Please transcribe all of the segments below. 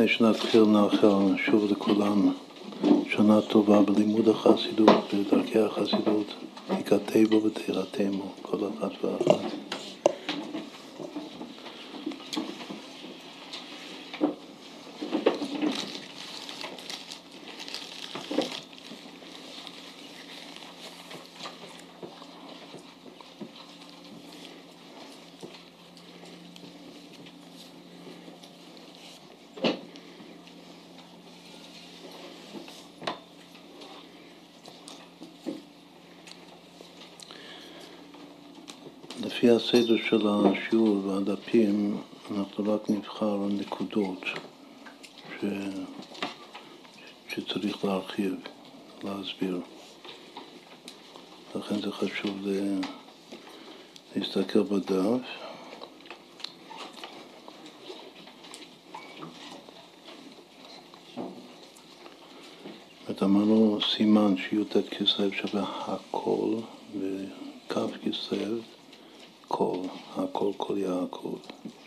לפני שנתחיל נאחל שוב לכולם שנה טובה בלימוד החסידות, בדרכי החסידות, יקטבו ותירתמו, כל אחת ואחת. לפי הסדר של השיעור והדפים, אנחנו רק נבחר נקודות ש... שצריך להרחיב, להסביר. לכן זה חשוב להסתכל בדף. אמרנו סימן שי"ט כסלו שווה הכל וכ' כסלו הכל, הכל כל יעקב,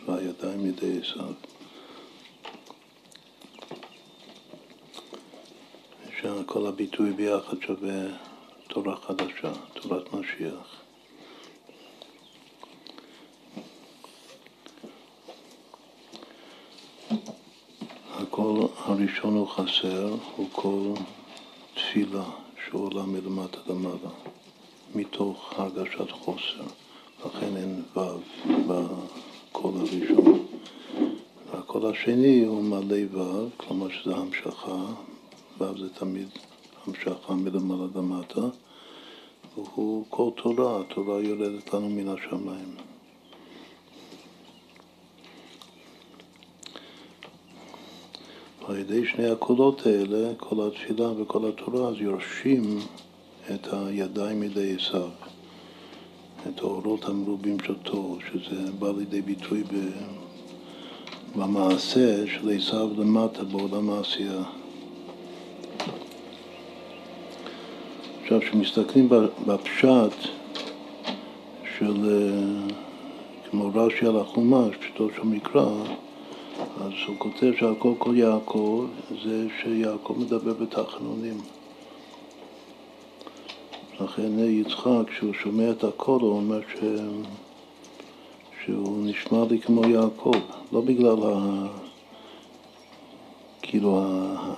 והידיים ידי עשיו. שכל הביטוי ביחד שווה תורה חדשה, תורת משיח. הקול הראשון הוא חסר, הוא קול תפילה שעולה מלמטה למעלה, מתוך הרגשת חוסר. לכן אין ו' בקול הראשון. והקול השני הוא מלא ו', כלומר שזה המשכה, ו' זה תמיד המשכה מלמעלה למטה, והוא קול תורה, התורה יורדת לנו מן השמיים. ועל ידי שני הקולות האלה, כל התפילה וכל התורה, אז יורשים את הידיים מידי עשיו. האורות המרובים של תור, שזה בא לידי ביטוי במעשה של עשיו למטה בעולם העשייה. עכשיו, כשמסתכלים בפשט של, כמו רש"י על החומש, פשטו של מקרא, אז הוא כותב שהכל כל יעקב זה שיעקב מדבר בתחנונים. לכן יצחק, כשהוא שומע את הקול, הוא אומר ש... שהוא נשמע לי כמו יעקב, לא בגלל ה... כאילו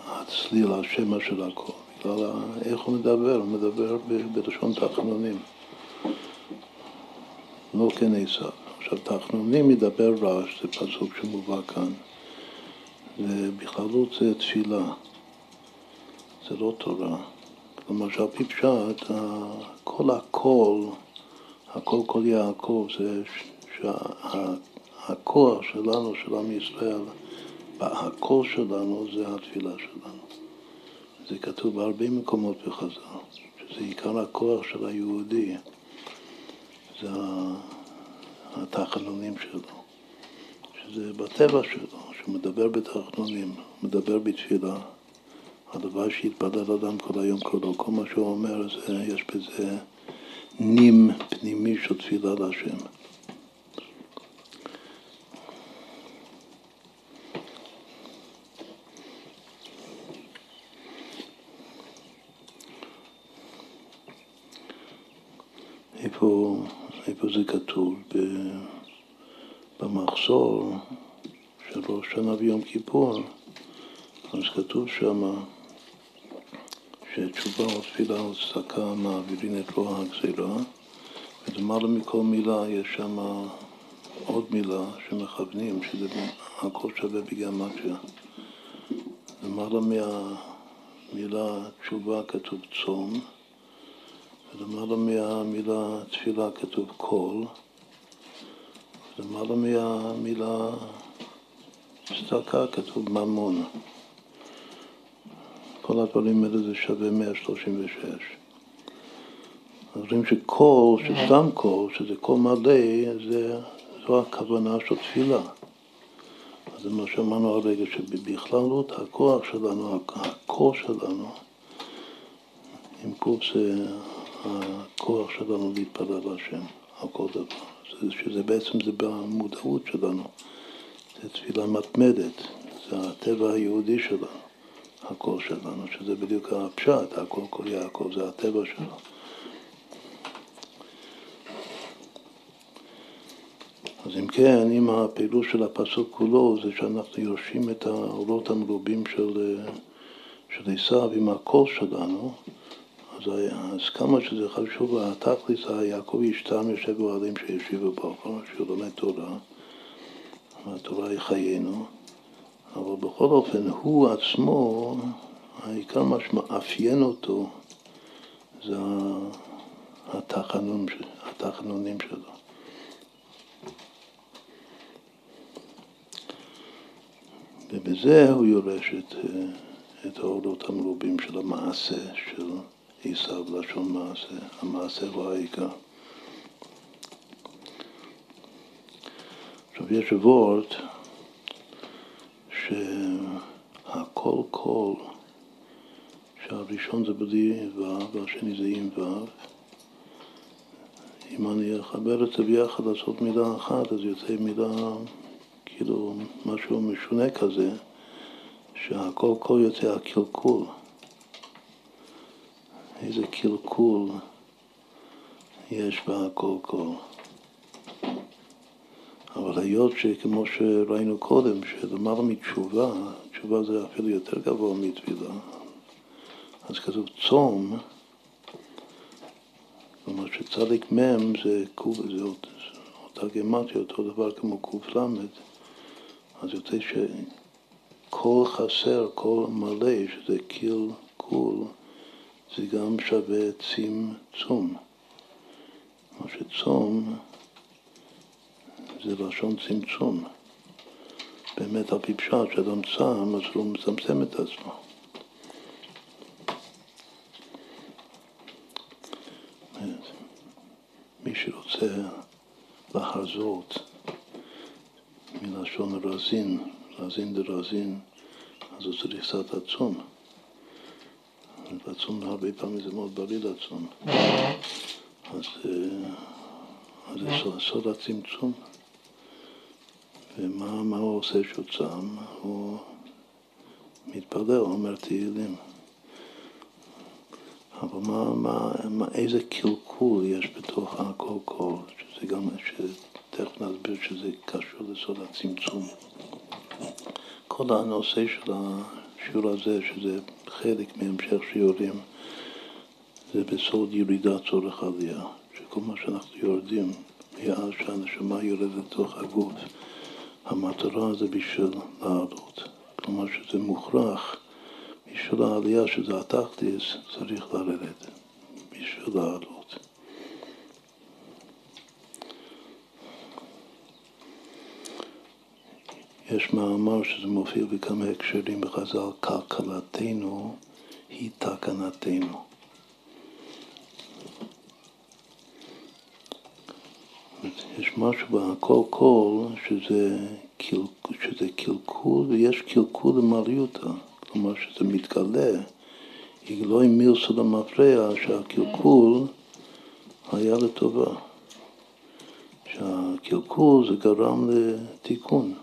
הצליל, השמע של הקול, בגלל ה... איך הוא מדבר, הוא מדבר בלשון תחנונים, לא כנעשיו. עכשיו, תחנונים מדבר רעש, זה פסוק שמובא כאן, ובכללות זה תפילה, זה לא תורה. כלומר שעל פי פשט, כל הקול, הקול כל יעקב, זה שהכוח שלנו, של עם ישראל, הקול שלנו זה התפילה שלנו. זה כתוב בהרבה מקומות בחז"ל, שזה עיקר הכוח של היהודי, זה התחנונים שלו, שזה בטבע שלו, שהוא מדבר בתחנונים, מדבר בתפילה. הלוואי שיתפלל אדם כל היום כולו. כל מה שהוא אומר, זה, יש בזה נים פנימי של תפילה להשם. איפה, איפה זה כתוב? במחזור של ראש שנה ויום כיפור, אז כתוב שמה שתשובה או תפילה או צדקה מעבירים את רוע הגזירה, ולמעלה מכל מילה יש שם עוד מילה שמכוונים, שזה הכל שווה בגימטריה. למעלה מהמילה תשובה כתוב צום, ולמעלה מהמילה תפילה כתוב קול, ולמעלה מהמילה צדקה כתוב ממון. כל הדברים האלה זה שווה 136. אומרים שקול, שסתם קול, שזה קול מלא, זה, זו הכוונה של תפילה. זה מה שאמרנו הרגע, שבכללות הכוח שלנו, הקול שלנו, עם קוף זה הכוח שלנו להתפלל להשם על כל דבר. שזה בעצם זה במודעות שלנו, זה תפילה מתמדת, זה הטבע היהודי שלנו, הקול שלנו, שזה בדיוק הפשט, הקול קול יעקב, זה הטבע שלו. אז אם כן, אם הפעילות של הפסוק כולו זה שאנחנו יורשים את האורות המרובים של, עשיו עם הקול שלנו, אז, אז כמה שזה חשוב, התכלס יעקב ישתם יושב באוהלים שישיבו בו, שהוא לומד תורה, והתורה היא חיינו, אבל בכל אופן הוא עצמו, העיקר מה שמאפיין אותו זה התחנון, התחנונים שלו. ובזה הוא יורש את, את האורות המרובים של המעשה של עשיו, לשון מעשה. המעשה הוא העיקר. עכשיו יש וורט שהכל קול, שהראשון זה בלי ו' והשני זה עם ו', אם אני אחבר את זה ביחד לעשות מילה אחת, אז יוצא מילה כאילו משהו משונה כזה, שהכל קול יוצא הקלקול. איזה קלקול יש בהכל קול. אבל היות שכמו שראינו קודם, שלמעלה מתשובה, תשובה זה אפילו יותר גבוה מתפילה, אז כתוב צום, כלומר שצדיק מ' זה קוב, זה אותה גמטיה, אותו דבר כמו ק"ל, אז יוצא שכל חסר, כל מלא, שזה קיל קול, זה גם שווה צמצום. כמו שצום זה לשון צמצום. באמת על פי פשט, שאדם צם, אז הוא מצמצם את עצמו. מי שרוצה לחזות מלשון רזין, רזין דרזין, אז הוא צריך קצת עצום. לצום הרבה פעמים זה מאוד בריא לצום. אז, אה, אז זה סוד הצמצום. ומה הוא עושה שהוא צם? הוא מתפלל, אומר תהילים. אבל מה, מה, מה, איזה קלקול יש בתוך הכל קול, שזה גם, שתכף נסביר שזה קשור לסוד הצמצום. כל הנושא של השיעור הזה, שזה חלק מהמשך שיעורים, זה בסוד ירידת צורך עלייה, שכל מה שאנחנו יורדים, מאז שהנשמה יורדת לתוך הגוף, המטרה זה בשביל לעלות. כלומר שזה מוכרח, בשביל העלייה שזה התחתיס, צריך לרדת, בשביל לעלות. יש מאמר שזה מופיע בכמה הקשרים בחז"ל, כלכלתנו היא תקנתנו. יש משהו בכל קול שזה, קל, שזה קלקול ויש קלקול למעליותא, כלומר שזה מתגלה, גילוי מילתא למפרע שהקלקול היה לטובה, שהקלקול זה גרם לתיקון.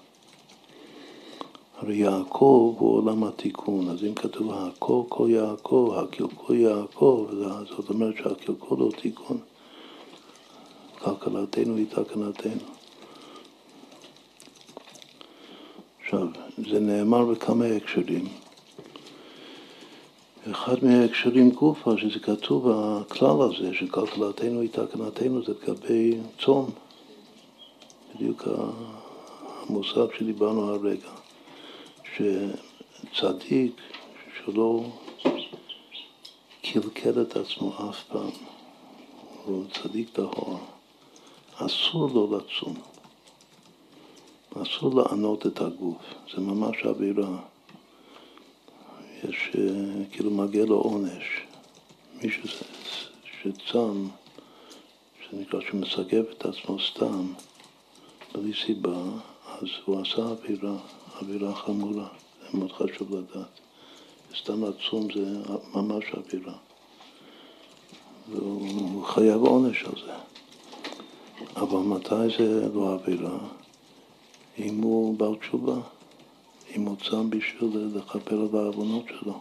הרי יעקב הוא עולם התיקון, אז אם כתוב הקול קול יעקב, הקלקול יעקב, זאת אומרת שהקלקול הוא תיקון. כלכלתנו היא תקנתנו. עכשיו, זה נאמר בכמה הקשרים. אחד מההקשרים גופה, שזה כתוב הכלל הזה, שכלכלתנו היא תקנתנו, זה לגבי צום. בדיוק המושג שדיברנו הרגע. שצדיק שלא קלקל את עצמו אף פעם, הוא צדיק טהור, אסור לו לצום, אסור לענות את הגוף, זה ממש עבירה. יש, אה, כאילו מגיע לו עונש. מישהו שצם, שנקרא שמסגב את עצמו סתם, בלי סיבה, אז הוא עשה עבירה. עבירה חמורה, זה מאוד חשוב לדעת. סתם עצום זה ממש עבירה. והוא חייב עונש על זה. אבל מתי זה לא עבירה? אם הוא בעל תשובה. אם הוא צם בשביל לכפר על העוונות שלו.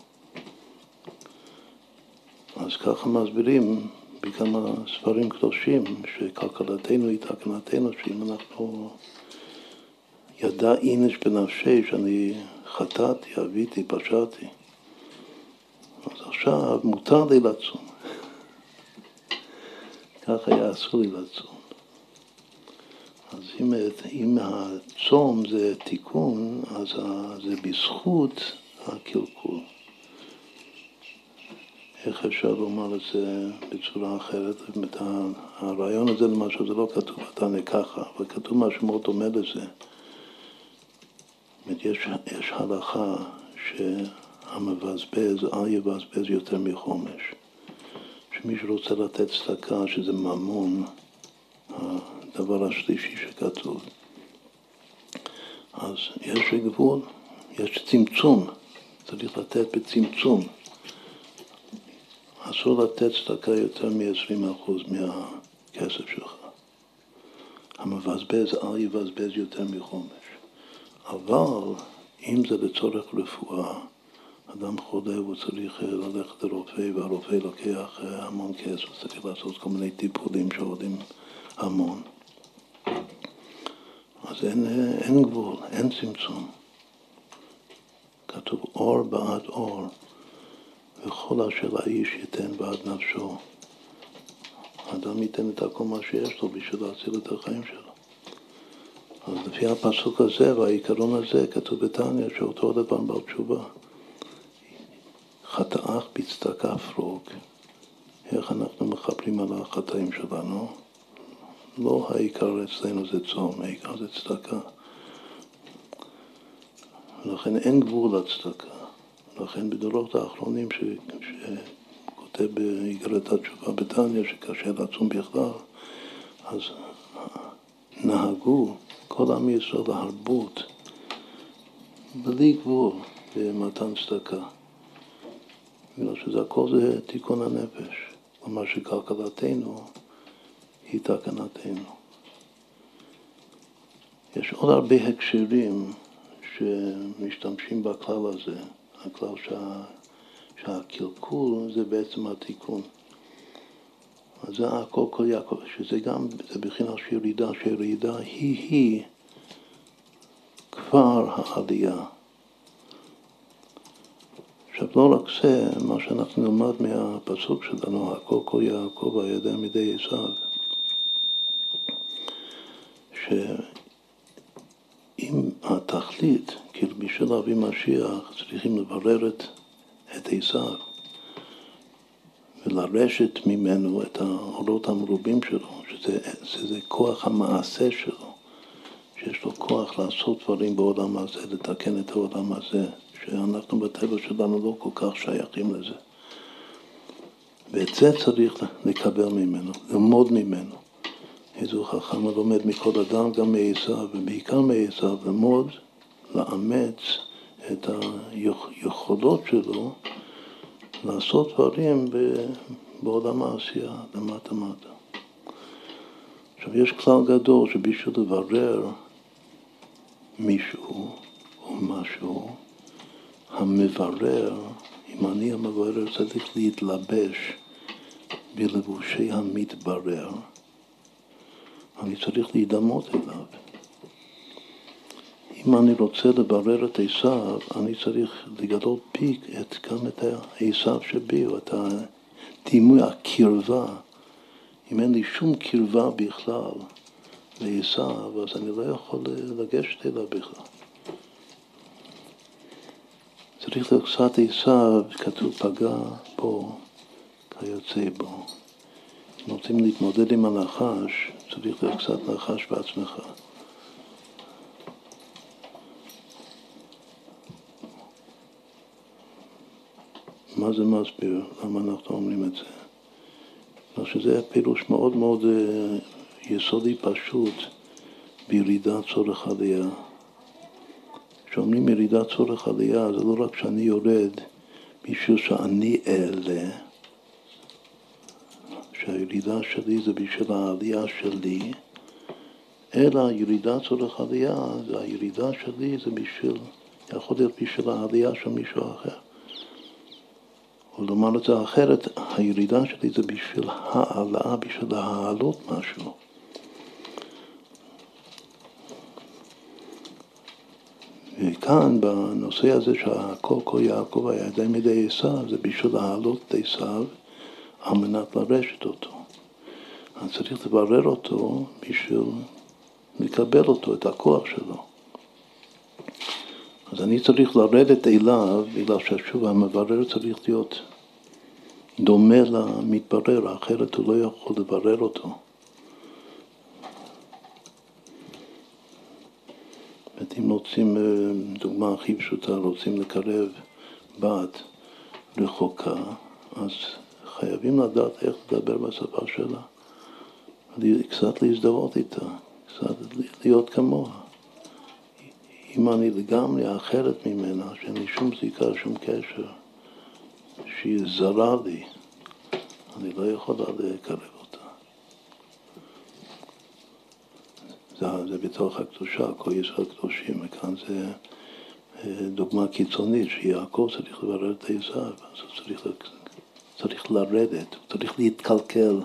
אז ככה מסבירים בכמה ספרים קדושים, שכלכלתנו היא תקנתנו, שאם אנחנו ידע אינש בנפשי שאני חטאתי, אביתי, פשעתי, אז עכשיו מותר לי לצום. ככה אסור לי לצום. אז אם, אם הצום זה תיקון, אז זה בזכות הקלקול. איך אפשר לומר את זה בצורה אחרת? באמת, הרעיון הזה למשל זה לא כתוב בתנא ככה, אבל כתוב משהו מאוד דומה לזה. באמת, יש, יש הלכה שהמבזבז אל יבזבז יותר מחומש. שמי שרוצה לתת צדקה, שזה ממון, הדבר השלישי שכתוב, אז יש גבול, יש צמצום, צריך לתת בצמצום. אסור לתת צדקה יותר מ-20% מהכסף שלך. המבזבז אל יבזבז יותר מחומש. אבל אם זה לצורך רפואה, אדם חולה והוא צריך ללכת לרופא והרופא לוקח המון כסף, צריך לעשות כל מיני טיפולים שעולים המון. אז אין, אין גבול, אין צמצום. כתוב אור בעד אור. וכל אשר האיש ייתן בעד נפשו. האדם ייתן את הכל מה שיש לו בשביל להציל את החיים שלו. אז לפי הפסוק הזה והעיקרון הזה כתוב בתניא שאותו דבר בעל תשובה. חטאך בצדקה פרוק. איך אנחנו מכפרים על החטאים שלנו? לא העיקר אצלנו זה צום, העיקר זה צדקה. לכן אין גבול לצדקה. לכן בדורות האחרונים שכותב באיגרת התשובה בתניא שקשה לעצום בכלל, אז נהגו כל עם ישראל להרבות בלי גבול במתן צדקה. בגלל שזה הכל זה תיקון הנפש. כלומר שכלכלתנו היא תקנתנו. יש עוד הרבה הקשרים שמשתמשים בכלל הזה. הכלל שה, שהקלקול זה בעצם התיקון. אז זה הכל כל יעקב, שזה גם, זה בחינה של ירידה, שירידה היא-היא כבר העלייה. עכשיו לא רק זה, מה שאנחנו נלמד מהפסוק שלנו, הכל כל יעקב הידע מידי עשיו, שאם התכלית כאילו בשביל להביא משיח צריכים לברר את, את עשיו ולרשת ממנו את האורות המרובים שלו, שזה, שזה כוח המעשה שלו, שיש לו כוח לעשות דברים בעולם הזה, לתקן את העולם הזה, שאנחנו בטבע שלנו לא כל כך שייכים לזה. ואת זה צריך לקבל ממנו, ללמוד ממנו. איזו חכם לומד מכל אדם, גם מעשיו, ובעיקר מעשיו, ללמוד לאמץ את היכולות שלו לעשות דברים בעולם העשייה, למטה מטה. עכשיו, יש כלל גדול שבשביל לברר מישהו או משהו, המברר, אם אני המברר, צריך להתלבש בלבושי המתברר. אני צריך להידמות אליו. אם אני רוצה לברר את עשיו, אני צריך לגלות בי את, גם את העשיו שבי, או את הדימוי, הקרבה. אם אין לי שום קרבה בכלל לעשיו, אז אני לא יכול לגשת אליו בכלל. צריך לקצת עשיו, כתוב פגע בו, כיוצא בו. אם רוצים להתמודד עם הנחש, צריך קצת נחש בעצמך. מה זה מסביר? למה אנחנו אומרים את זה? לא שזה פירוש מאוד מאוד אה, יסודי פשוט בירידת צורך עלייה. כשאומרים ירידת צורך עלייה זה לא רק שאני יורד בשביל שאני אעלה, שהירידה שלי זה בשביל העלייה שלי, אלא ירידת צורך עלייה, זה הירידה שלי זה בשביל יכול להיות בשביל העלייה של מישהו אחר. או לומר את זה אחרת, הירידה שלי זה בשביל העלאה, בשביל להעלות משהו. וכאן, בנושא הזה כל יעקב היה ידיים ידי עשיו, זה בשביל להעלות את עשיו על מנת לרשת אותו. אז צריך לברר אותו בשביל לקבל אותו, את הכוח שלו. אז אני צריך לרדת אליו, בגלל ששוב המברר צריך להיות דומה למתברר, אחרת הוא לא יכול לברר אותו. אם רוצים, אה, דוגמה הכי פשוטה, רוצים לקרב בת רחוקה, אז חייבים לדעת איך לדבר בשפה שלה, קצת להזדהות איתה, קצת להיות כמוה. אם אני לגמרי אחרת ממנה, שאין לי שום זיקה, שום קשר, שהיא זרה לי, אני לא יכול לקרב אותה. זה, זה בתוך הקדושה, כל ישראל קדושים, וכאן זה אה, דוגמה קיצונית, שיעקב צריך לברר את עשיו, אז הוא צריך, צריך לרדת, הוא צריך להתקלקל.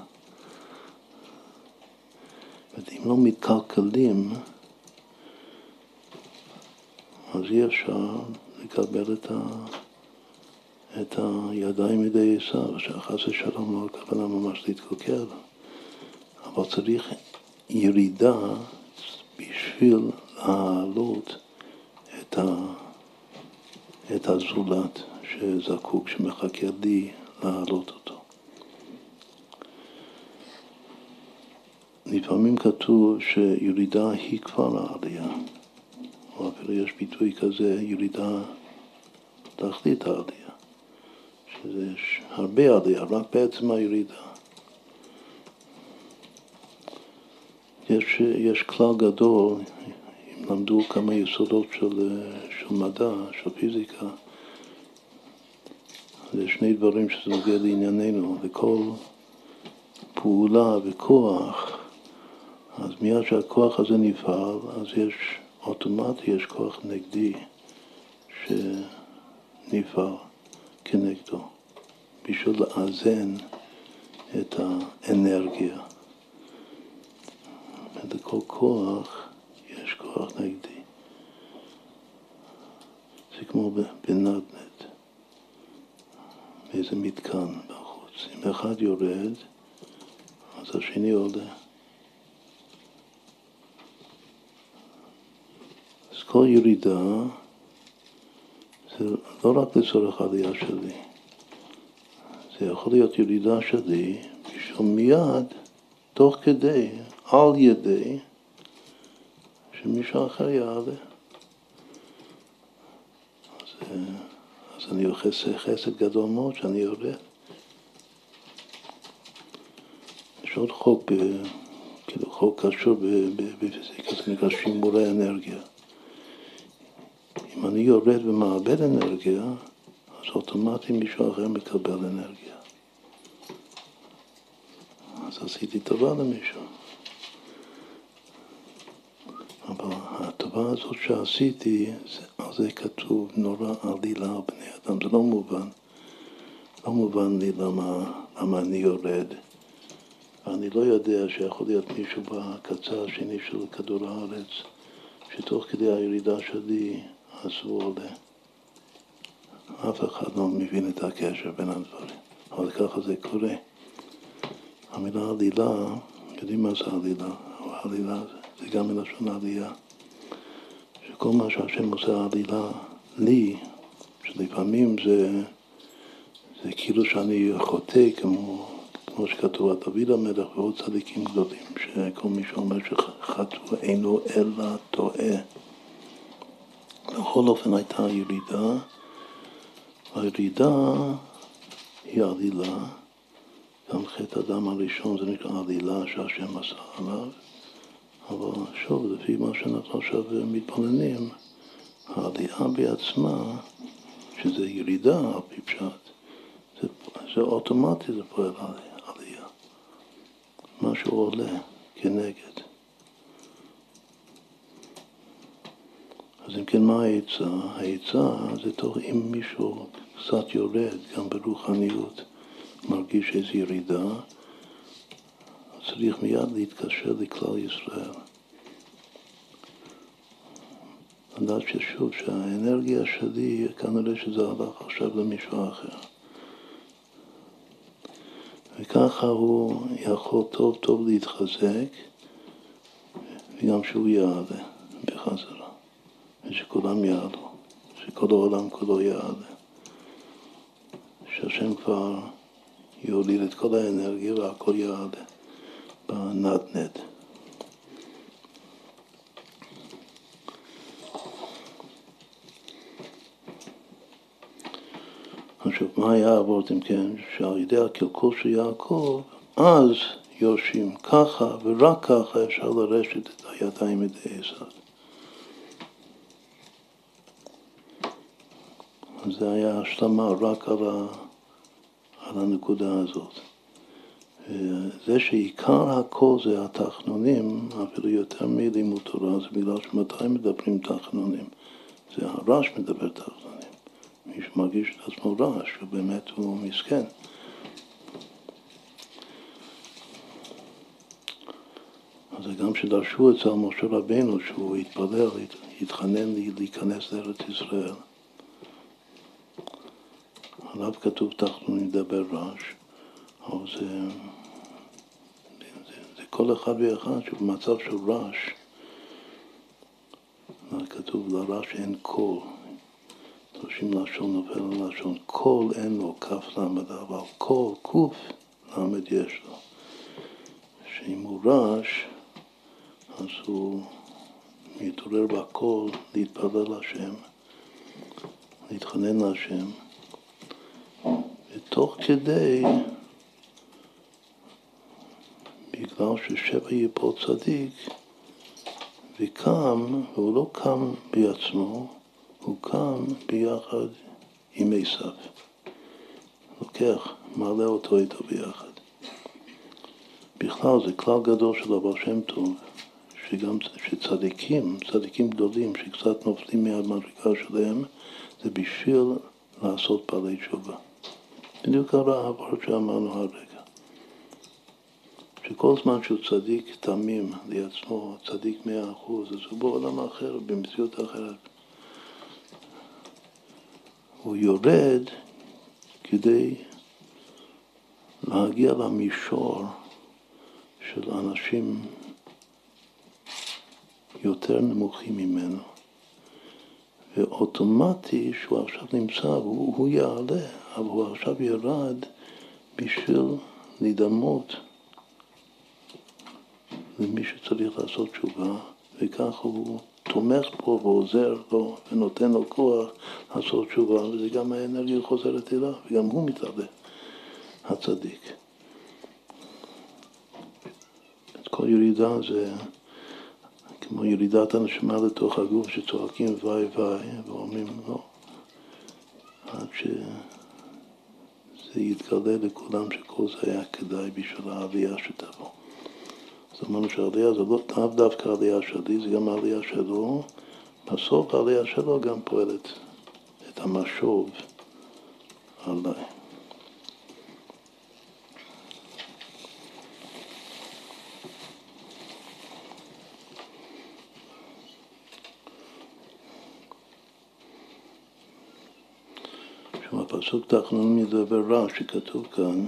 אם לא מתקלקלים, אז אי אפשר לקבל את, ה, את הידיים מידי עשיו, שחס ושלום לא הכוונה ממש להתקלקל, אבל צריך ירידה בשביל להעלות את, ה, את הזולת שזקוק, שמחכה לי להעלות אותו. לפעמים כתוב שירידה היא כבר העלייה. או אפילו יש ביטוי כזה, ירידה תכלית העלייה, שזה הרבה עלייה, רק בעצם הירידה. יש, יש כלל גדול, אם למדו כמה יסודות של, של מדע, של פיזיקה, זה שני דברים שזה נוגע לענייננו, לכל פעולה וכוח, אז מיד שהכוח הזה נפעל, אז יש אוטומטי יש כוח נגדי שנפעל כנגדו, בשביל לאזן את האנרגיה. ולכל כוח יש כוח נגדי. זה כמו בנדנד, באיזה מתקן בחוץ. אם אחד יורד, אז השני עולה. כל ירידה זה לא רק לצורך העלייה שלי, זה יכול להיות ירידה שלי בשביל מיד, תוך כדי, על ידי, שמישהו אחר יעלה. אז, אני עושה חסד גדול מאוד שאני יורד. יש עוד חוק, כאילו חוק קשור בפיזיקה, זה נקרא שימורי אנרגיה. אם אני יורד ומאבד אנרגיה, אז אוטומטית מישהו אחר מקבל אנרגיה. אז עשיתי טובה למישהו. אבל הטובה הזאת שעשיתי, על זה כתוב נורא עלילה על בני אדם, זה לא מובן. לא מובן לי למה, למה אני יורד. אני לא יודע שיכול להיות מישהו בקצה השני של כדור הארץ, שתוך כדי הירידה שלי הוא עולה. אף אחד לא מבין את הקשר בין הדברים, אבל ככה זה קורה. המילה עלילה, יודעים מה זה עלילה? עלילה זה גם מלשון עלייה. שכל מה שהשם עושה עלילה לי, שלפעמים זה, זה כאילו שאני חוטא, כמו, כמו שכתוב על דוד המלך ועוד צדיקים גדולים, שכל מי שאומר שחטאו אינו אלא טועה. בכל אופן הייתה ירידה, הירידה היא עלילה, גם חטא הדם הראשון זה נקרא עלילה שהשם עשה עליו, אבל שוב, לפי מה שאנחנו עכשיו מתבוננים, העלייה בעצמה, שזה ירידה על פי פשט, זה, זה אוטומטי, זה פועל עלייה. משהו עולה כנגד. אז אם כן, מה העצה? העצה זה תוך אם מישהו קצת יורד, גם ברוחניות, מרגיש איזו ירידה, צריך מיד להתקשר לכלל ישראל. לדעת ששוב, שהאנרגיה שלי, כנראה שזה הלך עכשיו למישהו אחר. וככה הוא יכול טוב טוב להתחזק, וגם שהוא יעלה בחזרה, ושכולם יעלו, שכל העולם כולו יעלה. שהשם כבר יוליד את כל האנרגיה והכל יעלה בנדנד. עכשיו, מה היה אבות אם כן? שעל ידי הקלקול של יעקב, אז יורשים ככה ורק ככה אפשר לרשת את הידיים מידי עשיו. זה היה השלמה רק על, ה, על הנקודה הזאת. זה שעיקר הכל זה התחנונים, אפילו יותר מלימוד תורה, זה בגלל שמתי מדברים תחנונים? זה הרש מדבר תחנונים. מי שמרגיש את עצמו רע, שבאמת הוא מסכן. זה גם שדרשו אצל משה רבינו שהוא יתפלל, יתחנן להיכנס לארץ ישראל. עליו כתוב תחתון ידבר רעש, אבל זה, זה, זה כל אחד ואחד שבמצב של רעש, כתוב? לרש אין כל. תרשים לשון נופל על לשון, כל אין לו, כף למד, אבל קול, קוף, למד יש לו. שאם הוא רש, אז הוא מתעורר בקול להתפלל להשם, להתחנן להשם, ותוך כדי, בגלל ששבע יפול צדיק, וקם, והוא לא קם בעצמו, הוא קם ביחד עם עשיו. לוקח, מעלה אותו איתו ביחד. בכלל זה כלל גדול של אבר שם טוב, שגם שצדיקים, צדיקים גדולים שקצת נופלים מהמדרגה שלהם, זה בשביל לעשות בעלי תשובה. בדיוק הרעב שאמרנו הרגע. שכל זמן שהוא צדיק תמים לעצמו, צדיק מאה אחוז, אז הוא בעולם אחר, במציאות אחרת. הוא יורד כדי להגיע למישור של אנשים יותר נמוכים ממנו. ואוטומטי שהוא עכשיו נמצא, הוא, הוא יעלה, אבל הוא עכשיו ירד בשביל להידמות למי שצריך לעשות תשובה, וכך הוא תומך בו ועוזר לו ונותן לו כוח לעשות תשובה, וזה גם האנרגיה חוזרת אליו, וגם הוא מתעלה, הצדיק. את כל ירידה זה כמו ירידת הנשמה לתוך הגוף שצועקים וואי וואי ואומרים לא, עד שזה יתגלה לכולם שכל זה היה כדאי בשביל העלייה שתבוא. אז אמרנו שהעלייה זה לא לאו דווקא העלייה שלי, זה גם העלייה שלו. בסוף העלייה שלו גם פועלת את המשוב עליי. הפסוק תחנון מדבר רע שכתוב כאן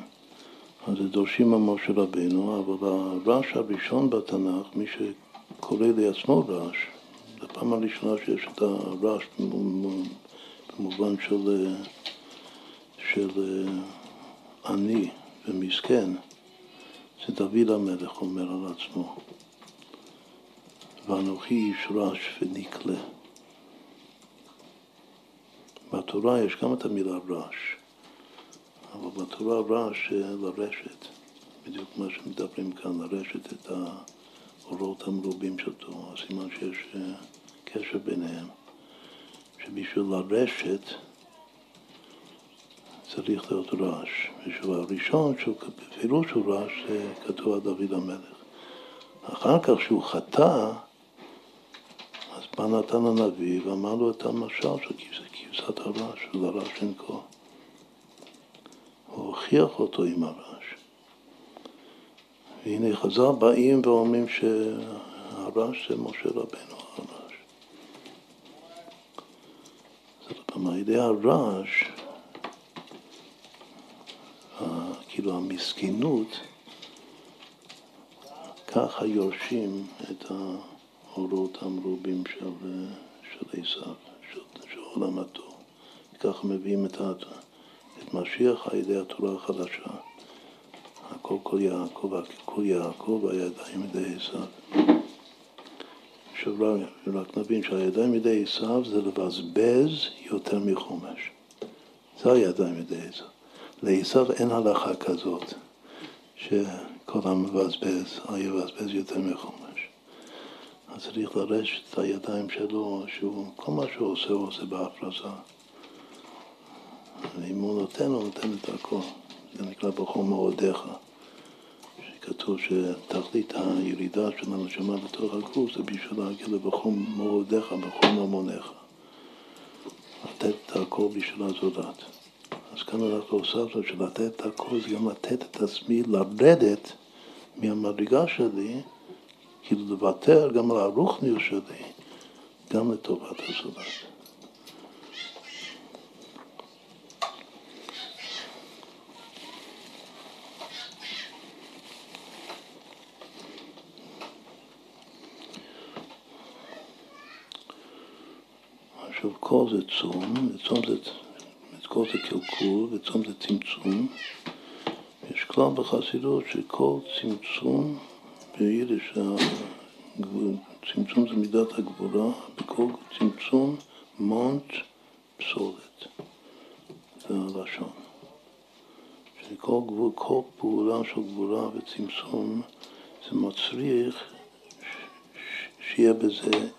אז זה דורשים ממשה רבנו, אבל הרעש הראשון בתנ"ך, מי שקורא לעצמו רעש, זו הפעם הראשונה שיש את הרעש במובן של, של עני ומסכן, זה דוד המלך אומר על עצמו, ואנוכי איש רעש ונקלה. בתורה יש גם את המילה רעש. אבל בתורה רעש לרשת, בדיוק מה שמדברים כאן, לרשת את האורות המרובים של תורה, סימן שיש אה, קשר ביניהם, שבשביל לרשת צריך להיות רעש. ושוב, הראשון, בפירוש הוא רעש, כתוב על דוד המלך. אחר כך, שהוא חטא, אז בא נתן הנביא ואמר לו את המשל של כבשת הרש, של הרש אין כה. הוא הוכיח אותו עם הרש. והנה חז"ל באים ואומרים שהרש זה משה רבנו הרש. זאת אומרת, על ידי הרש, כאילו המסכנות, ככה יורשים את האורות המרובים של, של עשיו, של, של עולם התור. ככה מביאים את, את משיח על ידי התורה החדשה. הכל כל יעקב, כל יעקב, הידיים ידי עשיו. עכשיו רק נבין שהידיים ידי עשיו זה לבזבז יותר מחומש. זה הידיים ידי עשיו. לעשיו אין הלכה כזאת, שכל המבזבז, יבזבז יותר מחומש. אז צריך לרשת את הידיים שלו, שהוא, כל מה שהוא עושה, הוא עושה בהפרזה. ואם הוא נותן, הוא נותן את הכל. זה נקרא בכל מאודיך. כתוב שתכלית הירידה של הנשמה בתוך הגוף זה בשביל להגיע לבכל מאודיך, בכל ממוניך. לתת את הכל בשביל הזולת. אז כאן אנחנו הוספנו שלתת את הכל זה גם לתת את עצמי לרדת מהמדרגה שלי, כאילו לוותר גם על הרוחניות שלי, גם לטובת הזולת. כל זה צום, וצום זה, כל זה קלקול, וצום זה צמצום. יש כלל בחסידות שכל צמצום, ביידיש צמצום זה מידת הגבורה, בכל צמצום מונט פסולת. זה הלשון. שכל גבול, כל פעולה של גבורה וצמצום זה מצריך שיהיה בזה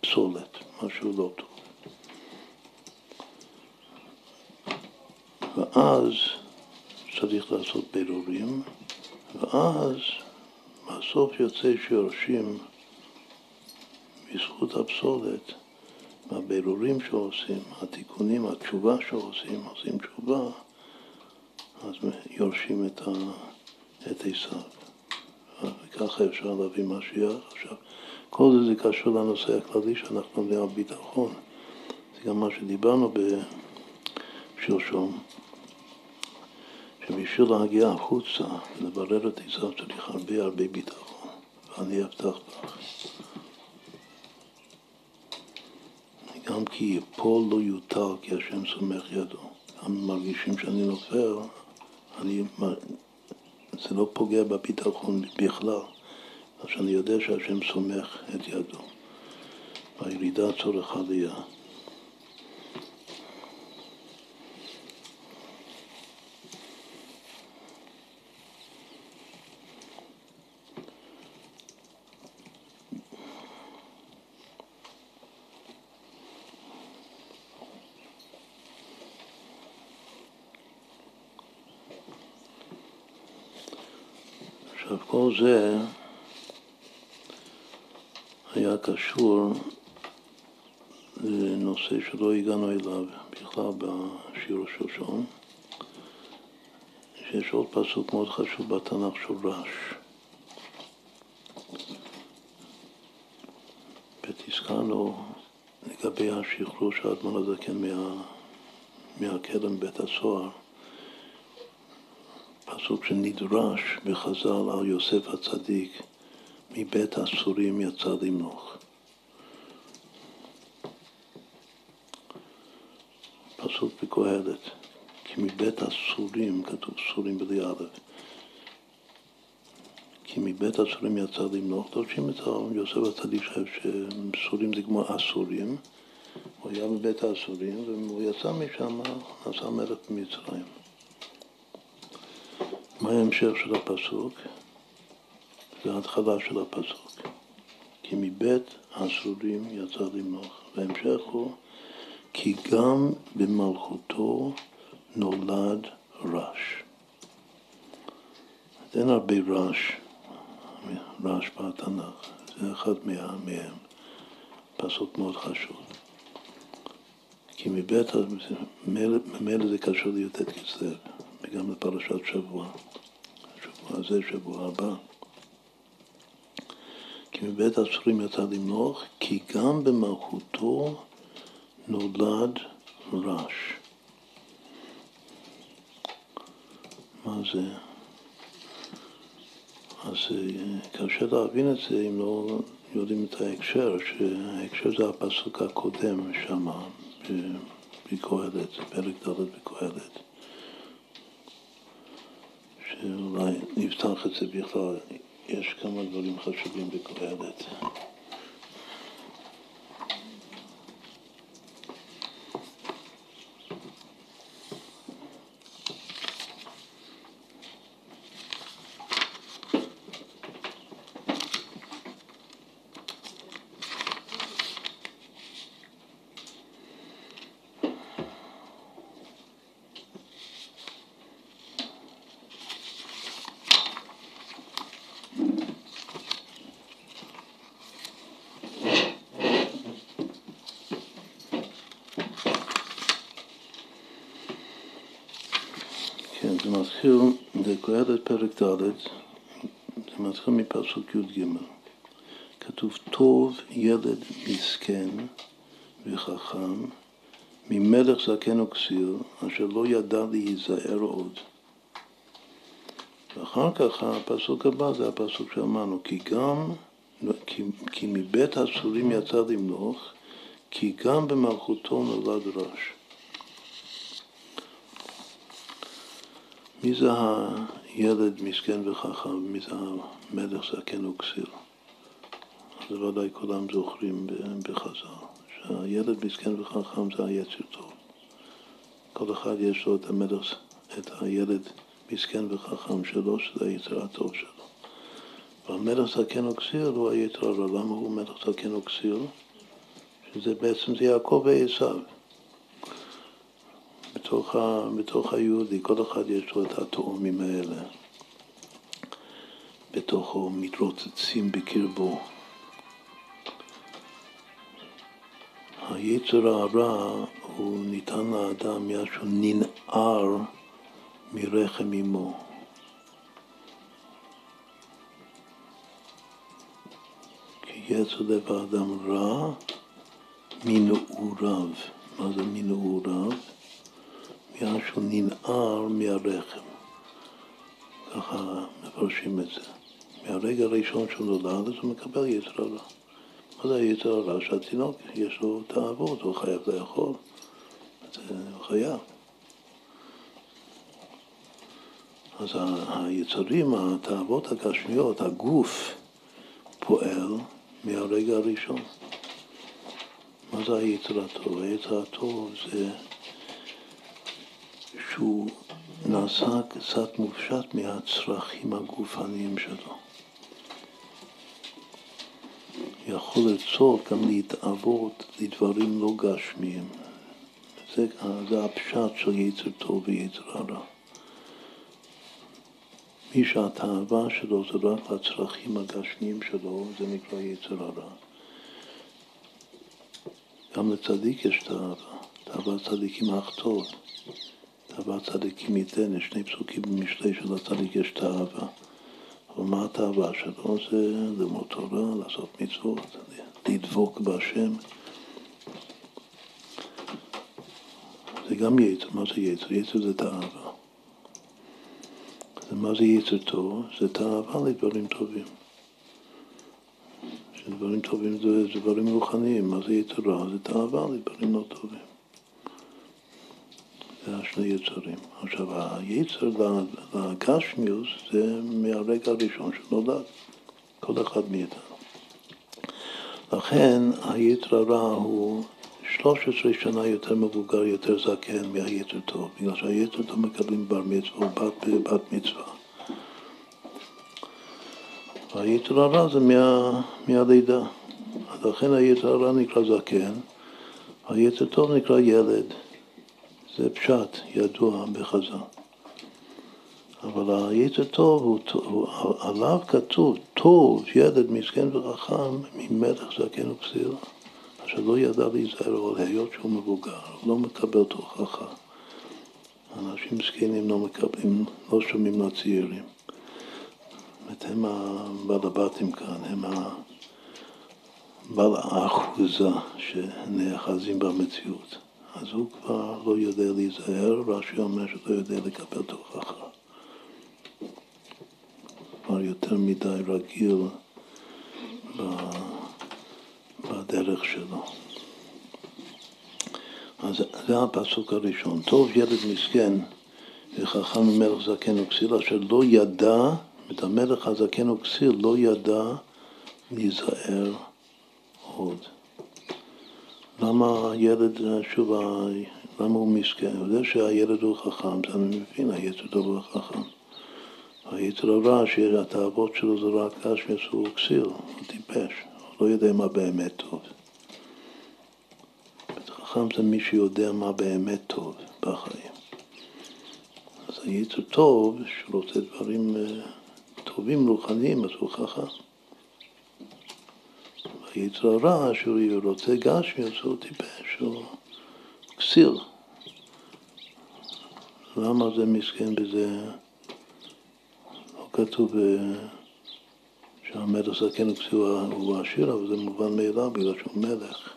פסולת. משהו לא טוב. ואז צריך לעשות בירורים, ואז בסוף יוצא שיורשים בזכות הפסולת, והבירורים שעושים, התיקונים, התשובה שעושים, עושים תשובה, אז יורשים את, ה, את עשיו. וככה אפשר להביא משיח. עכשיו, כל זה זה קשור לנושא הכללי שאנחנו לומדים על ביטחון. זה גם מה שדיברנו בשלשום, שבשביל להגיע החוצה, לברר את עשיו צריך הרבה הרבה ביטחון, ואני אבטח לך. גם כי יפול לא יוטל כי השם סומך ידו. גם מרגישים שאני נופל, אני, זה לא פוגע בביטחון בכלל. אז שאני יודע שהשם סומך את ידו. והירידה צורך עלייה. עכשיו כל זה היה קשור לנושא שלא הגענו אליו בכלל בשיר השושון, שיש עוד פסוק מאוד חשוב בתנ"ך של רש. ותזכרנו לגבי השחרור של האדמון הזקן מה, מהכלא מבית הסוהר, פסוק שנדרש בחז"ל על יוסף הצדיק מבית הסורים יצא למנוח. פסוק בקהלת, כי מבית הסורים, כתוב סורים בלי א', כי מבית הסורים יצא למנוח, דורשים את יוסף הצדיק שסורים זה כמו אסורים, הוא היה בבית האסורים, והוא יצא משם, נסע מלך במצרים. מה ההמשך של הפסוק? זה ההתחלה של הפסוק. כי מבית האסורים יצא למנוח. וההמשך הוא כי גם במלכותו נולד רש. אין הרבה רש, רש בתנ"ך, זה אחד מהם. פסוק מאוד חשוב. כי מבית, ממילא זה קשור לי"ט כסלו, וגם לפרשת שבוע, שבוע הזה, שבוע הבא. כי מבית הספרים יצא למלוך, כי גם במלכותו נולד רש. מה זה? אז אה, קשה להבין את זה אם לא יודעים את ההקשר, שההקשר זה הפסוק הקודם שם, בקהלת, פרק ד' בקהלת. שאולי נפתח את זה בכלל, יש כמה דברים חשובים בקהלת. מתחיל, בקהלת פרק ד', זה מתחיל מפסוק י"ג. כתוב, טוב ילד מסכן וחכם, ממלך זקן וכסיר, אשר לא ידע להיזהר עוד. ואחר כך הפסוק הבא זה הפסוק שאמרנו, כי גם, כי, כי מבית הסורים יצא למלוך, כי גם במלכותו נולד רש. מי זה הילד מסכן וחכם, מי זה המלך זקן וכסיר? אז ודאי כולם זוכרים בחז"ל, שהילד מסכן וחכם זה היצר טוב. כל אחד יש לו את המלך, את הילד מסכן וחכם שלו, שזה היצר הטוב שלו. והמלך זקן וכסיר הוא היצר הרע. למה הוא מלך זקן וכסיר? שזה בעצם זה יעקב ועשיו. בתוך, ה, בתוך היהודי, כל אחד יש לו את התאומים האלה. בתוכו מתרוצצים בקרבו. היצר הרע הוא ניתן לאדם מיד שהוא ננער מרחם אמו. כי יצר לב האדם רע מנעוריו. מה זה מנעוריו? בגלל שהוא ננער מהרחם. ככה מפרשים את זה. מהרגע הראשון שהוא נולד, אז הוא מקבל יצר הרע. מה זה היצר הרע? שהתינוק יש לו תאוות, הוא חייב לאכול. הוא חייב. אז היצרים, התאוות הגשמיות, הגוף פועל מהרגע הראשון. מה זה היצר הטוב? היצר הטוב זה שהוא נעשה קצת מופשט מהצרכים הגופניים שלו. יכול לרצות גם להתאבות לדברים לא גשמיים. זה, זה הפשט של יצר טוב ויצר הרע. מי שהתאווה שלו זה רק לצרכים הגשמיים שלו, זה נקרא יצר הרע. גם לצדיק יש תאווה, תאווה צדיקים אך טוב. תאווה צדיקים ייתן, יש שני פסוקים במשלי של הצדיק יש תאווה. אבל מה התאווה שלו? זה ללמוד תורה, לעשות מצוות, לדבוק בהשם. זה גם יצר, מה זה יצר? יצר זה תאווה. מה זה יצר טוב? זה תאווה לדברים טובים. שדברים טובים זה דברים רוחניים, מה זה יצר רע? זה תאווה לדברים לא טובים. השני יצרים. עכשיו, היצר לגשמיוס זה מהרגע הראשון שנולד, כל אחד מאיתנו. לכן היצר הרע הוא 13 שנה יותר מבוגר, יותר זקן מהיצר טוב, בגלל שהיצר טוב מקבלים בר מצווה או בת, בת מצווה. היצר הרע זה מה, מהלידה. לכן היצר הרע נקרא זקן, היצר טוב נקרא ילד. זה פשט ידוע בחז"ל. אבל היצר טוב, הוא, עליו כתוב, טוב ילד מסכן וחכם ממלך זקן וכסיר. שלא ידע להיזהר, אבל היות שהוא מבוגר, הוא לא מקבל תוכחה. אנשים זקנים לא מקבלים, לא שומעים לצעירים. זאת הם הבעל הבתים כאן, הם בעל האחוזה שנאחזים במציאות. אז הוא כבר לא יודע להיזהר, רש"י אומר שלא יודע לקבל תוכחה. כבר יותר מדי רגיל בדרך שלו. אז זה הפסוק הראשון. טוב ילד מסכן וחכם ממלך זקן וכסיל אשר לא ידע, את המלך הזקן וכסיל לא ידע להיזהר עוד. למה הילד, שוב, למה הוא מסכן? זה שהילד הוא חכם, זה אני מבין, היצר הוא חכם. היצר הרע שהתאוות שלו זה רק גשמיאס הוא כסיל, הוא טיפש, הוא לא יודע מה באמת טוב. חכם זה מי שיודע מה באמת טוב בחיים. אז היצר טוב, שרוצה דברים אה, טובים, רוחניים, אז הוא חכם. היצר הרע, שהוא רוצה גשמיאס, הוא טיפש, הוא כסיל. למה זה מסכן בזה? כתוב אה, שהמלך זקן הוא עשיר, אבל זה מובן מאליו בגלל שהוא מלך.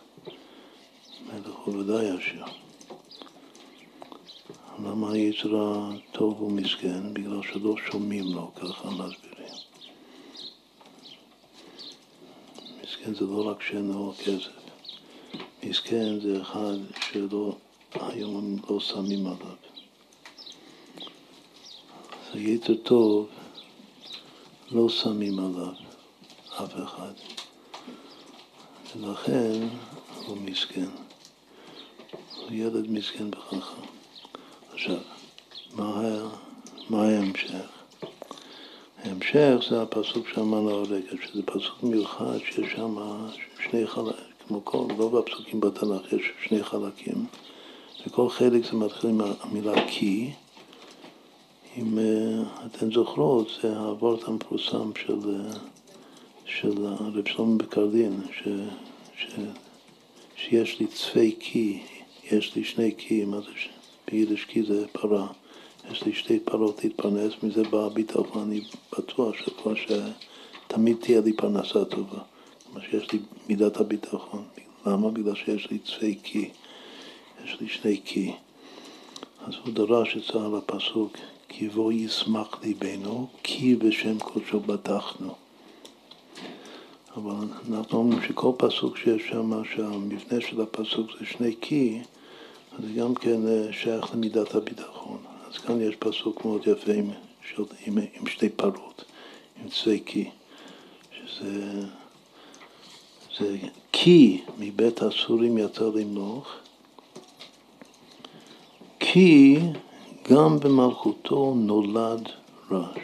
מלך הוא ודאי עשיר. למה היצר הטוב הוא מסכן? בגלל שלא שומעים לו, ככה מסבירים. מסכן זה לא רק שאין לו כסף. מסכן זה אחד שלא, היום לא שמים עליו. אז היצר טוב לא שמים עליו אף אחד. ולכן הוא מסכן. הוא ילד מסכן וחכם. עכשיו, מה, מה ההמשך? ההמשך זה הפסוק שאמרנו הרגע, שזה פסוק מיוחד שיש שם שני חלקים, כמו כל, לא בפסוקים בתנ"ך, יש שני חלקים, וכל חלק זה מתחיל עם המילה כי, אם אה, אתן זוכרות, זה האבות המפורסם של, אה, של רב שלמה בקרלין, ש, ש, שיש לי צפי קי, יש לי שני קי, מה זה, ביידיש קי זה פרה, יש לי שתי פרות להתפרנס, מזה בא הביטחון, אני בטוח שכבר שתמיד תהיה לי פרנסה טובה, כלומר שיש לי מידת הביטחון. למה? בגלל שיש לי צפי קי, יש לי שני קי. אז הוא דרש את על הפסוק, כי בו ישמח ליבנו, כי בשם קודשו בטחנו. אבל אנחנו אומרים שכל פסוק שיש שם, שהמבנה של הפסוק זה שני כי, אז זה גם כן אה, שייך למידת הביטחון. אז כאן יש פסוק מאוד יפה עם, של, עם, עם שתי פרות, עם צווי כי, שזה זה כי מבית הסורים יצא למלוך, כי גם במלכותו נולד רעש.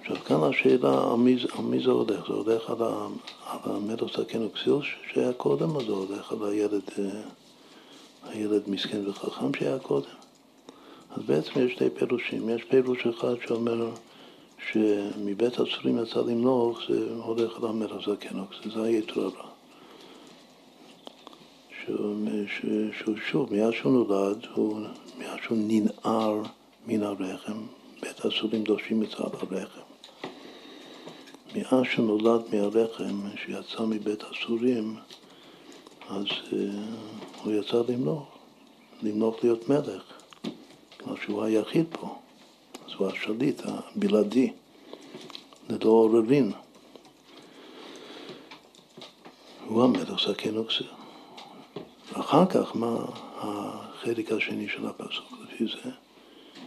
עכשיו כאן השאלה, על מי, על מי זה הולך? זה הולך על, ה, על המלך זקן וכסיל שהיה קודם, או זה הולך על הילד, אה, הילד מסכן וחכם שהיה קודם? אז בעצם יש שתי פירושים. יש פירוש אחד שאומר שמבית הצורים יצא למלוך, זה הולך על המלך וכסיל, זה היתר הרע. שהוא שוב, מאז שהוא נולד, מאז שהוא ננער מן הרחם, בית הסורים דורשים את הרחם. מאז שהוא נולד מהרחם, שיצא מבית הסורים, אז uh, הוא יצא למלוך, למלוך להיות מלך, כלומר שהוא היחיד פה, אז הוא השליט הבלעדי, ללא עוררין. הוא המלך זקן וכסר. ואחר כך, מה החלק השני של הפסוק לפי זה?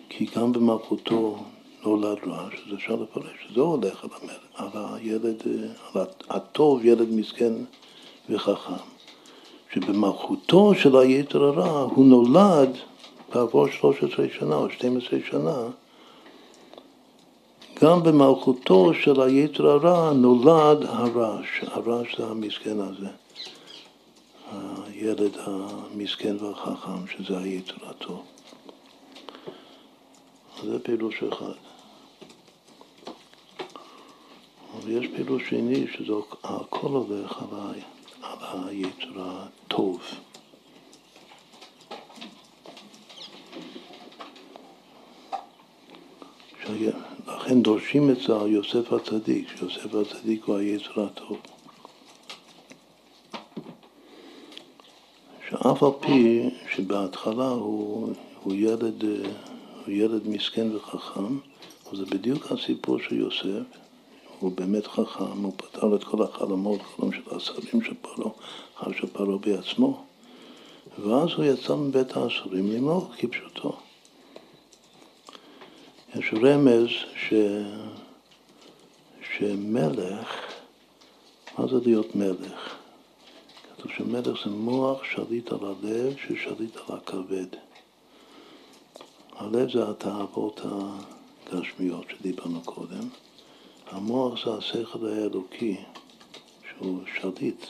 כי גם במלכותו נולד רע, שזה אפשר לפרש, שזה הולך על, המלך, על הילד, על הטוב, ילד מסכן וחכם. שבמלכותו של היתר הרע הוא נולד בעבור 13 שנה או 12 שנה, גם במלכותו של היתר הרע נולד הרש, הרש זה המסכן הזה. הילד המסכן והחכם, שזה היתרתו. זה פירוש אחד. אבל יש פירוש שני, שזה הכל הולך על, היצר הטוב. לכן דורשים את זה על יוסף הצדיק, שיוסף הצדיק הוא היצר הטוב. שאף על פי שבהתחלה הוא, הוא, ילד, הוא ילד מסכן וחכם, זה בדיוק הסיפור של יוסף, הוא באמת חכם, הוא פתר את כל החלומות, חלום של השרים של פרעה, אחר של פרעה בעצמו, ואז הוא יצא מבית האסורים למלוך כפשוטו. יש רמז ש... שמלך, מה זה להיות מלך? כתוב שמלך זה מוח שליט על הלב ששליט על הכבד. הלב זה התאוות הגשמיות שדיברנו קודם, המוח זה השכל האלוקי שהוא שליט,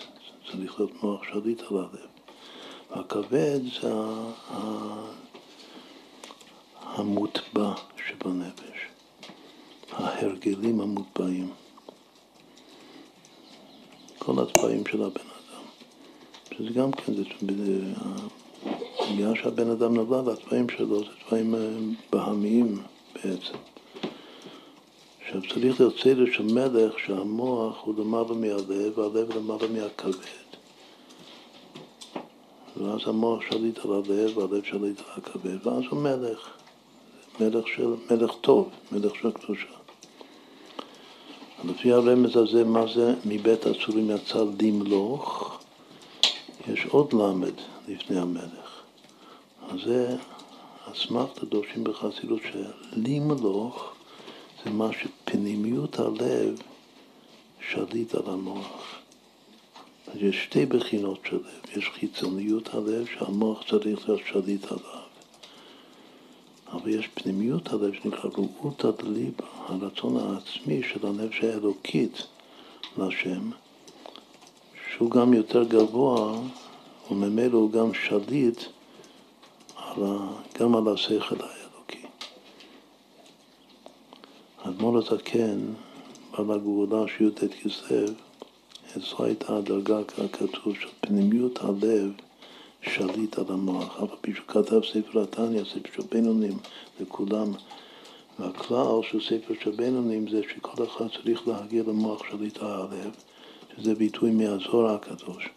צריך להיות מוח שליט על הלב. והכבד זה המוטבע שבנפש, ההרגלים המוטבעים, כל הצבעים של הבן אדם. שזה גם כן, זה, בגלל שהבן אדם נולד, הצבעים שלו זה צבעים אה, בהמיים בעצם. עכשיו צריך סדר של מלך שהמוח הוא למעלה מהלב והלב למעלה מהכבד. ואז המוח שליט על הלב והלב שליט על הכבד, ואז הוא מלך. מלך, של, מלך טוב, מלך של קדושה. לפי הרמז הזה, מה זה מבית הצורים יצא למלוך? יש עוד למד לפני המלך. אז זה אסמכתא דורשים בחסידות שלמלוך זה מה שפנימיות הלב שליט על המוח. אז יש שתי בחינות של לב, יש חיצוניות הלב שהמוח צריך להיות שליט עליו. אבל יש פנימיות הלב שנקרא ראותא דליבה, הרצון העצמי של הנפש האלוקית להשם, שהוא גם יותר גבוה וממילא הוא גם שליט על ה, גם על השכל האלוקי. האדמו"ר הזקן, בעל הגאולה של י"ט כסלו, אצלו הייתה הדרגה ככתוב של פנימיות הלב שליט על המוח, אף על פי שהוא כתב ספר התניא, ספר של בינונים לכולם. והכלל של ספר של בינונים זה שכל אחד צריך להגיע למוח שליט הלב, שזה ביטוי מהזוהר הקדוש.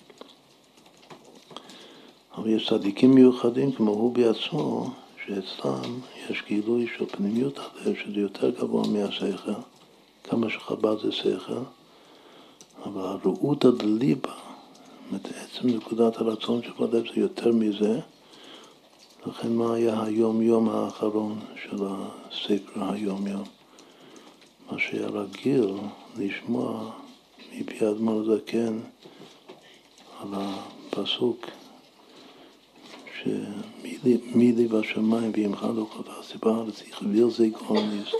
אבל יש צדיקים מיוחדים כמו הוא בעצמו, שאצלם יש גילוי של פנימיות הלב, שזה יותר גבוה מהשכל, כמה שחב"ד זה שכל, אבל הרעותא דליבה אומרת, עצם נקודת הרצון של הלב זה יותר מזה. לכן מה היה היום-יום האחרון של הספר היום-יום? מה שהיה רגיל לשמוע מפי אדמו"ר זקן על הפסוק שמי לי בשמיים ועמך לא חפשתי בארץ, יכביר זה גרוניסט.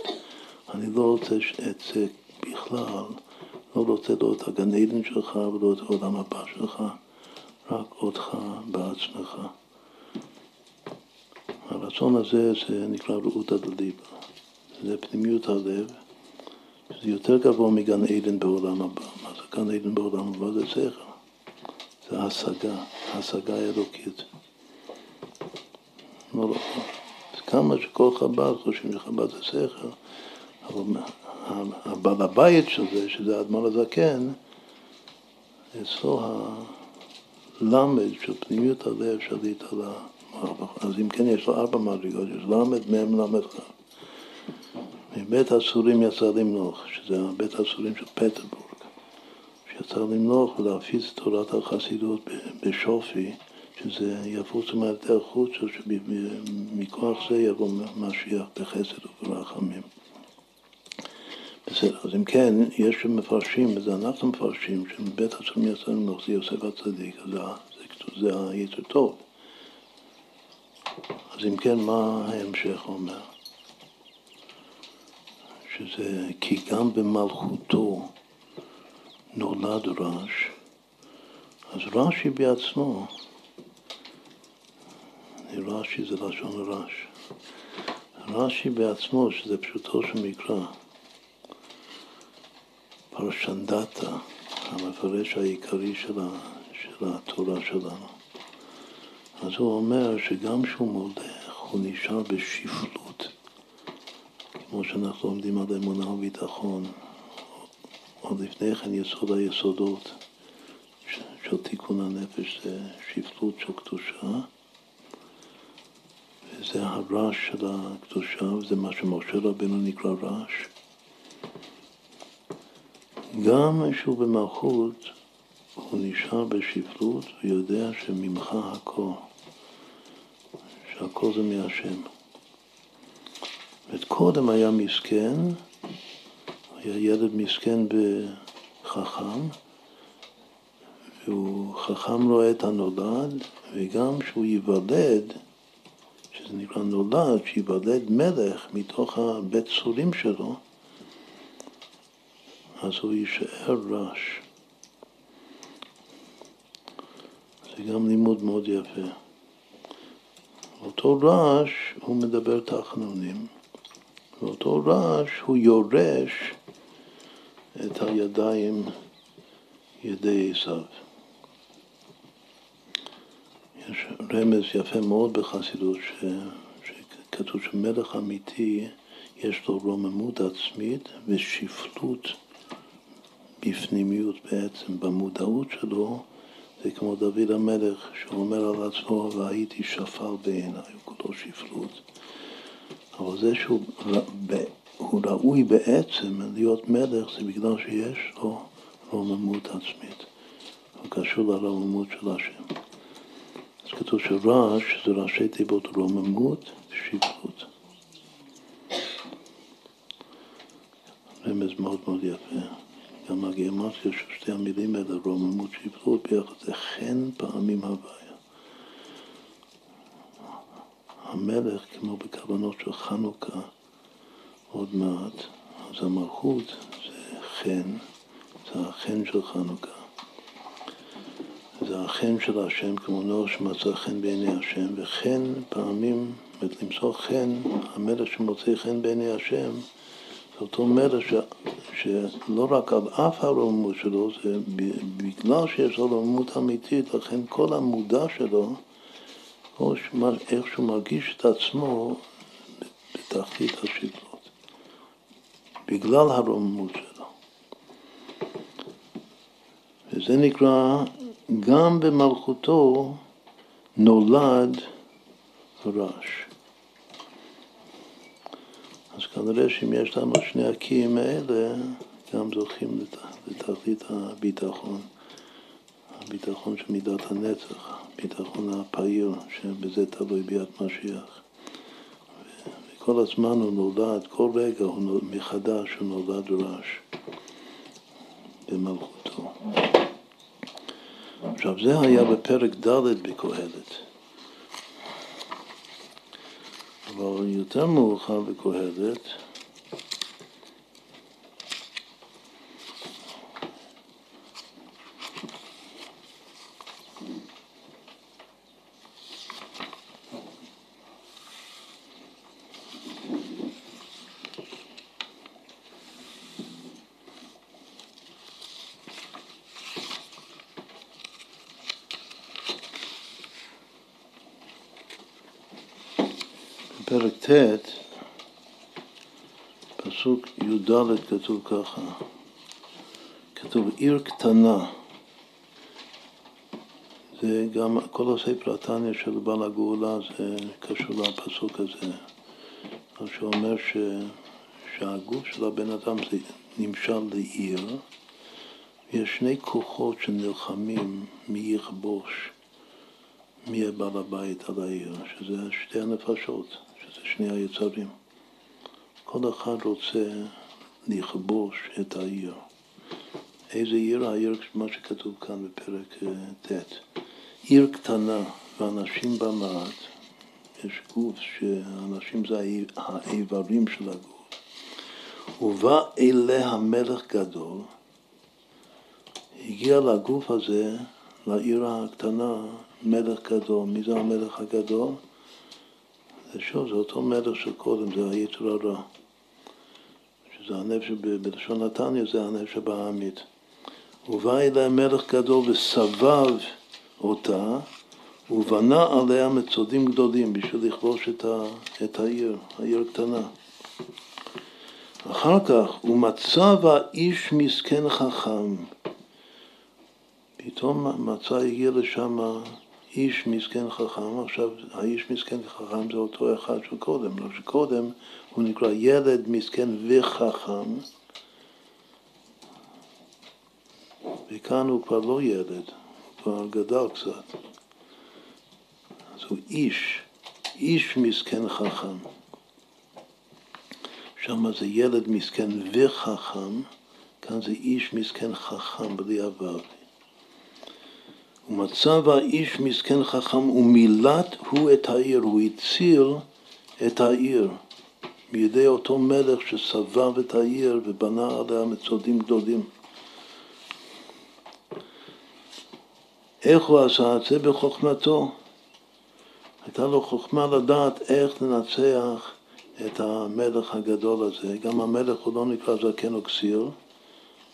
אני לא רוצה זה בכלל. לא רוצה לא את הגן עדן שלך ולא את העולם הבא שלך, רק אותך בעצמך. הרצון הזה זה נקרא רעות הדליבה, זה פנימיות הלב, זה יותר גבוה מגן עדן בעולם הבא. מה זה גן עדן בעולם הבא? זה שכל, זה השגה, השגה אלוקית. לא, לא. כמה שכל חב"ד חושבים שחב"ד זה שכל, אבל הבעל הבית של זה, שזה האדמו"ר הזקן, אצלו הלמד של פנימיות הלב שליט על המערבך. אז אם כן, יש לו ארבע מדרגות, יש למד, מ', למד, כ'. מבית הסורים יצא למנוח, שזה בית הסורים של פטרבורג, שיצא למנוח ולהפיץ את תורת החסידות בשופי, שזה יפוץ מעלתי החוץ, שמכוח זה יבוא משיח בחסד וברחמים. אז אם כן, יש מפרשים, וזה אנחנו מפרשים, שבית עצום יצא למלוך זה יוסף הצדיק, אז זה, זה, טוב. אז אם כן, מה ההמשך אומר? שזה כי גם במלכותו נולד רש, אז רש"י בעצמו, רש"י זה לשון רש, רש"י בעצמו, שזה פשוטו של מקרא, פרשנדתה, המפרש העיקרי של, של התורה שלנו. אז הוא אומר שגם כשהוא מולך, הוא נשאר בשפלות. כמו שאנחנו לומדים על אמונה וביטחון, עוד לפני כן יסוד היסודות של תיקון הנפש זה שפלות של קדושה, וזה הרעש של הקדושה, וזה מה שמשה רבנו נקרא רעש. גם כשהוא במלכות, הוא נשאר בשפלות ויודע שממך הכל, שהכל זה מהשם. קודם היה מסכן, היה ילד מסכן בחכם, והוא חכם רואה את הנולד, וגם כשהוא ייוולד, שזה נקרא נולד, שייוולד מלך מתוך הבית צורים שלו, אז הוא יישאר רש. זה גם לימוד מאוד יפה. אותו רעש הוא מדבר תחנונים. ואותו רעש הוא יורש את הידיים ידי עשיו. יש רמז יפה מאוד בחסידות ש... שכתוב שמלך אמיתי יש לו רוממות עצמית ושפלות בפנימיות בעצם, במודעות שלו, זה כמו דוד המלך שאומר על עצמו והייתי שפל בעיניי, הוא כולו שפלות. אבל זה שהוא ראוי בעצם להיות מלך זה בגלל שיש לו רוממות עצמית. הוא קשור לרוממות של השם. אז כתוב שרעש זה ראשי תיבות רוממות ושפלות. רמז מאוד מאוד יפה. גם הגיאומטיה של שתי המילים האלה, רוממות שפלות ביחד, זה חן פעמים הוויה. המלך, כמו בכוונות של חנוכה עוד מעט, אז המלכות זה חן, זה החן של חנוכה. זה החן של השם, כמו נור שמצא חן בעיני השם, וחן פעמים, זאת אומרת, למצוא חן, המלך שמוצא חן בעיני השם, אותו מלך ש, שלא רק על אף הרוממות שלו, זה בגלל שיש לו רוממות אמיתית, לכן כל המודע שלו או איך שהוא מרגיש את עצמו בתחתית השבלות, בגלל הרוממות שלו. וזה נקרא, גם במלכותו נולד רעש. אז כנראה שאם יש לנו שני הקיים האלה, גם זוכים לתכלית הביטחון, הביטחון של מידת הנצח. הביטחון הפעיל, שבזה תלוי ביד משיח. וכל הזמן הוא נולד, כל רגע הוא נולד, מחדש הוא נולד רעש במלכותו. עכשיו זה היה בפרק ד' בקהלת. אבל יותר מאוחר בקהלת בפרק ט', פסוק י"ד כתוב ככה, כתוב עיר קטנה, זה גם כל הספר התניא של בעל הגאולה זה קשור לפסוק הזה, מה שאומר ש, שהגוף של הבן אדם זה נמשל לעיר, ויש שני כוחות שנלחמים מי יכבוש, מי יהיה בעל הבית על העיר, שזה שתי הנפשות. זה שני היצרים. כל אחד רוצה לכבוש את העיר. איזה עיר? העיר, מה שכתוב כאן בפרק אה, ט'. עיר קטנה ואנשים בה מעט. יש גוף שאנשים זה האיברים של הגוף. ובא אליה מלך גדול, הגיע לגוף הזה, לעיר הקטנה, מלך גדול. מי זה המלך הגדול? שוב, זה אותו מלך של קודם, זה היצר הרע. שזה הנפש, בלשון נתניה זה הנפש הבעמית. ובא אליה מלך גדול וסבב אותה ובנה עליה מצודים גדולים בשביל לכבוש את, ה, את העיר, העיר קטנה. אחר כך, ומצא האיש מסכן חכם. פתאום מצא, הגיע לשם איש מסכן חכם, עכשיו האיש מסכן חכם זה אותו אחד של קודם, לא שקודם הוא נקרא ילד מסכן וחכם, וכאן הוא כבר לא ילד, הוא כבר גדל קצת. אז הוא איש, איש מסכן חכם. שם זה ילד מסכן וחכם, כאן זה איש מסכן חכם בלי אבב. ומצב האיש מסכן חכם ומילט הוא את העיר, הוא הציל את העיר מידי אותו מלך שסבב את העיר ובנה עליה מצודים גדולים. איך הוא עשה את זה? בחוכמתו. הייתה לו חוכמה לדעת איך לנצח את המלך הגדול הזה. גם המלך הוא לא נקרא זקן או כסיר,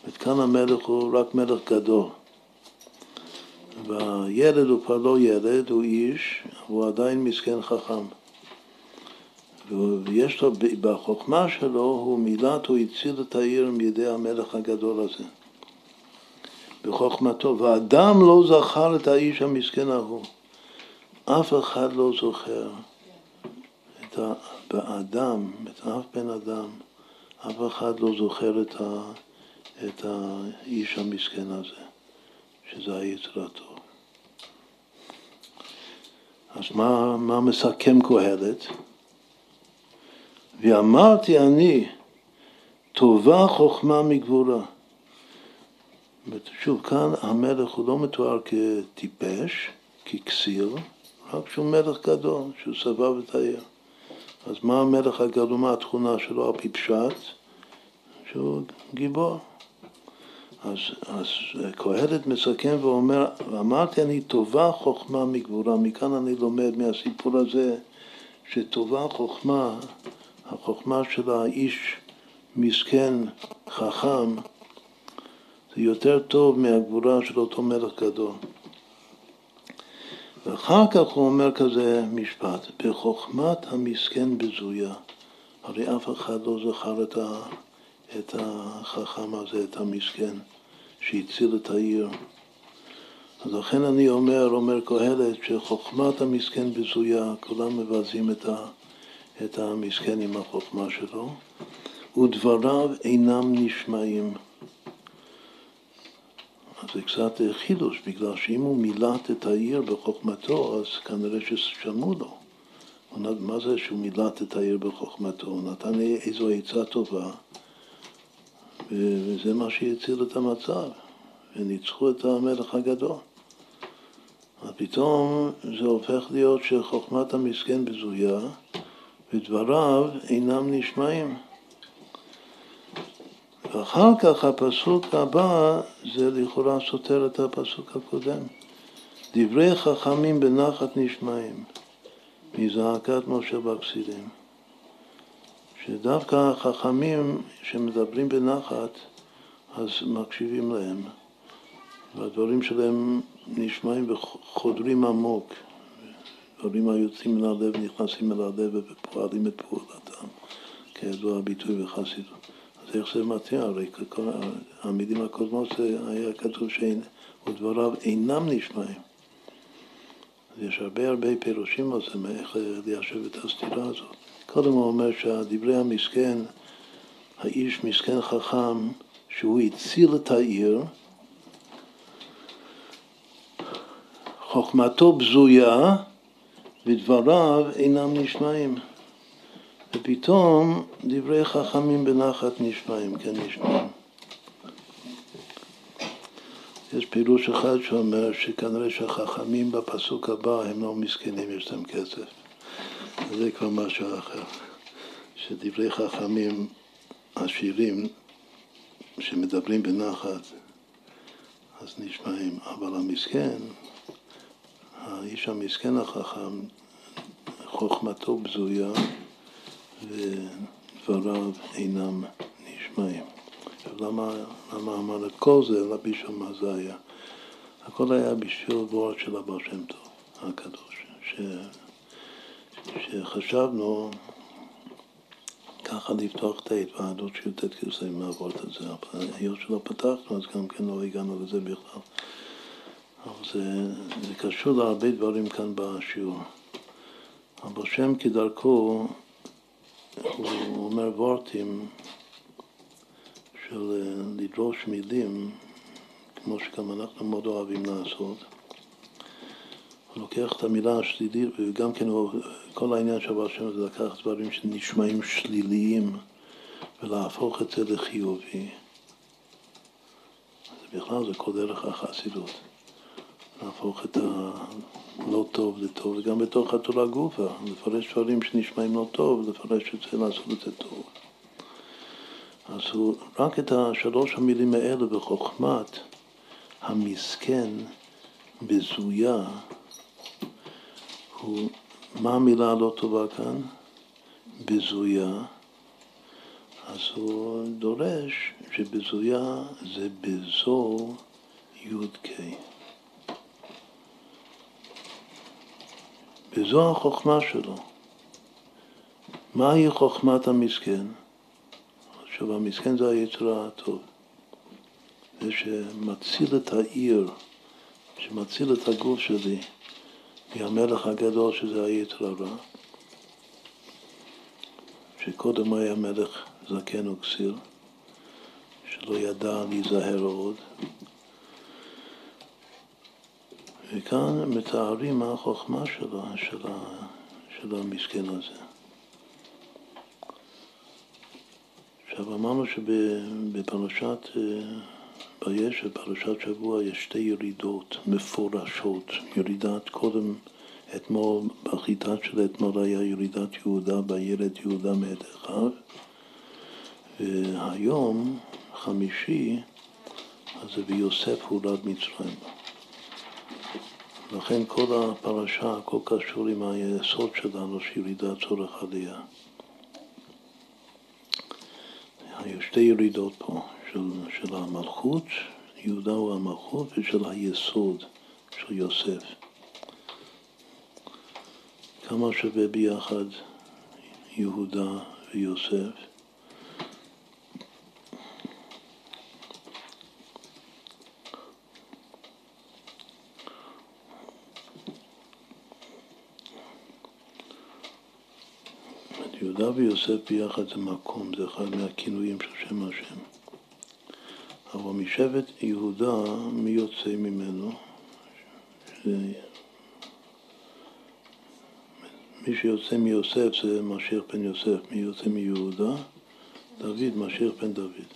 וכאן המלך הוא רק מלך גדול. והילד הוא כבר לא ילד, הוא איש, הוא עדיין מסכן חכם. ויש לו, בחוכמה שלו, הוא מילת, הוא הציל את העיר מידי המלך הגדול הזה. בחוכמתו, ואדם לא זכר את האיש המסכן ההוא. אף אחד לא זוכר את האדם, את אף בן אדם, אף אחד לא זוכר את, ה, את האיש המסכן הזה, שזה היצרתו. אז מה, מה מסכם קהלת? ואמרתי אני, טובה חוכמה מגבורה. שוב, כאן המלך הוא לא מתואר כטיפש, ככסיר, רק שהוא מלך גדול, שהוא סבב את העיר. אז מה המלך הגדול, מה התכונה שלו על פי פשט? שהוא גיבור. אז, אז קהלת מסכם ואומר, אמרתי אני טובה חוכמה מגבורה, מכאן אני לומד מהסיפור הזה שטובה חוכמה, החוכמה של האיש מסכן, חכם, זה יותר טוב מהגבורה של אותו מלך גדול. ואחר כך הוא אומר כזה משפט, בחוכמת המסכן בזויה. הרי אף אחד לא זכר את, ה, את החכם הזה, את המסכן, שהציל את העיר. אז לכן אני אומר, אומר קהלת, שחוכמת המסכן בזויה, כולם מבזים את, ה, את המסכן עם החוכמה שלו, ודבריו אינם נשמעים. אז זה קצת חידוש, בגלל שאם הוא מילט את העיר בחוכמתו, אז כנראה ששמעו לו. מה זה שהוא מילט את העיר בחוכמתו? הוא נתן איזו עצה טובה, וזה מה שהציל את המצב, וניצחו את המלך הגדול. אז פתאום זה הופך להיות שחוכמת המסכן בזויה, ודבריו אינם נשמעים. ואחר כך הפסוק הבא זה לכאורה סותר את הפסוק הקודם. דברי חכמים בנחת נשמעים מזעקת משה בכסילים. שדווקא החכמים שמדברים בנחת אז מקשיבים להם והדברים שלהם נשמעים וחודרים עמוק דברים היוצאים מן הלב נכנסים אל הלב ופועלים את פעולתם כידוע הביטוי בחסידות אז איך זה מתאים? הרי המילים הקודמות היה כתוב שאין, ודבריו אינם נשמעים. יש הרבה הרבה פירושים על זה, מאיך ליישב את הסתירה הזאת. קודם הוא אומר שהדברי המסכן, האיש מסכן חכם, שהוא הציל את העיר, חוכמתו בזויה ודבריו אינם נשמעים. ופתאום דברי חכמים בנחת נשמעים, כן נשמעים. יש פירוש אחד שאומר שכנראה שהחכמים בפסוק הבא הם לא מסכנים, יש להם כסף. זה כבר משהו אחר. שדברי חכמים עשירים שמדברים בנחת אז נשמעים, אבל המסכן, האיש המסכן החכם, חוכמתו בזויה ודבריו אינם נשמעים. למה, למה אמר את כל זה? רבי שמע זה היה. הכל היה בשביל וורד של הבעל שם טוב הקדוש, ש... שחשבנו ככה לפתוח את ההתוועדות של י"ט כסלו מהוורט הזה, אבל היות שלא פתחנו אז גם כן לא הגענו לזה בכלל. אבל זה, זה קשור להרבה דברים כאן בשיעור. אבל שם כדרכו, הוא אומר וורטים של אה, לדרוש מילים, כמו שגם אנחנו מאוד אוהבים לעשות. לוקח את המילה השלילית, וגם כן כל העניין של הבעל שם זה לקחת דברים שנשמעים שליליים ולהפוך את זה לחיובי. זה בכלל, זה כל דרך החסידות. להפוך את הלא טוב לטוב, וגם בתוך התורה גופה, לפרש דברים שנשמעים לא טוב, לפרש את זה, לעשות את זה טוב. אז הוא, רק את השלוש המילים האלה בחוכמת המסכן בזויה, הוא, מה המילה הלא טובה כאן? בזויה. אז הוא דורש שבזויה זה בזו י"ק. וזו החוכמה שלו. מהי חוכמת המסכן? עכשיו, המסכן זה היצר הטוב. זה שמציל את העיר, שמציל את הגוף שלי מהמלך הגדול שזה היצר הרע, שקודם היה מלך זקן וכסיר, שלא ידע להיזהר עוד. וכאן מתארים מה החוכמה שלו, של, של המסכן הזה. עכשיו אמרנו שבפרשת ויש, בפרשת שבוע, יש שתי ירידות מפורשות. ירידת קודם, אתמול, בחיטה של אתמול היה ירידת יהודה, בילד יהודה מאת אחיו, והיום, חמישי, אז זה ויוסף הורד מצרים. לכן כל הפרשה, הכל קשור עם היסוד שלנו, שירידת צורך עלייה. היו שתי ירידות פה, של, של המלכות, יהודה הוא המלכות, ושל היסוד של יוסף. כמה שווה ביחד יהודה ויוסף? יהודה ויוסף ביחד זה מקום, זה אחד מהכינויים של שם השם. אבל משבט יהודה, מי יוצא ממנו? מי שיוצא מיוסף זה משיח בן יוסף, מי יוצא מיהודה? דוד, משיח בן דוד.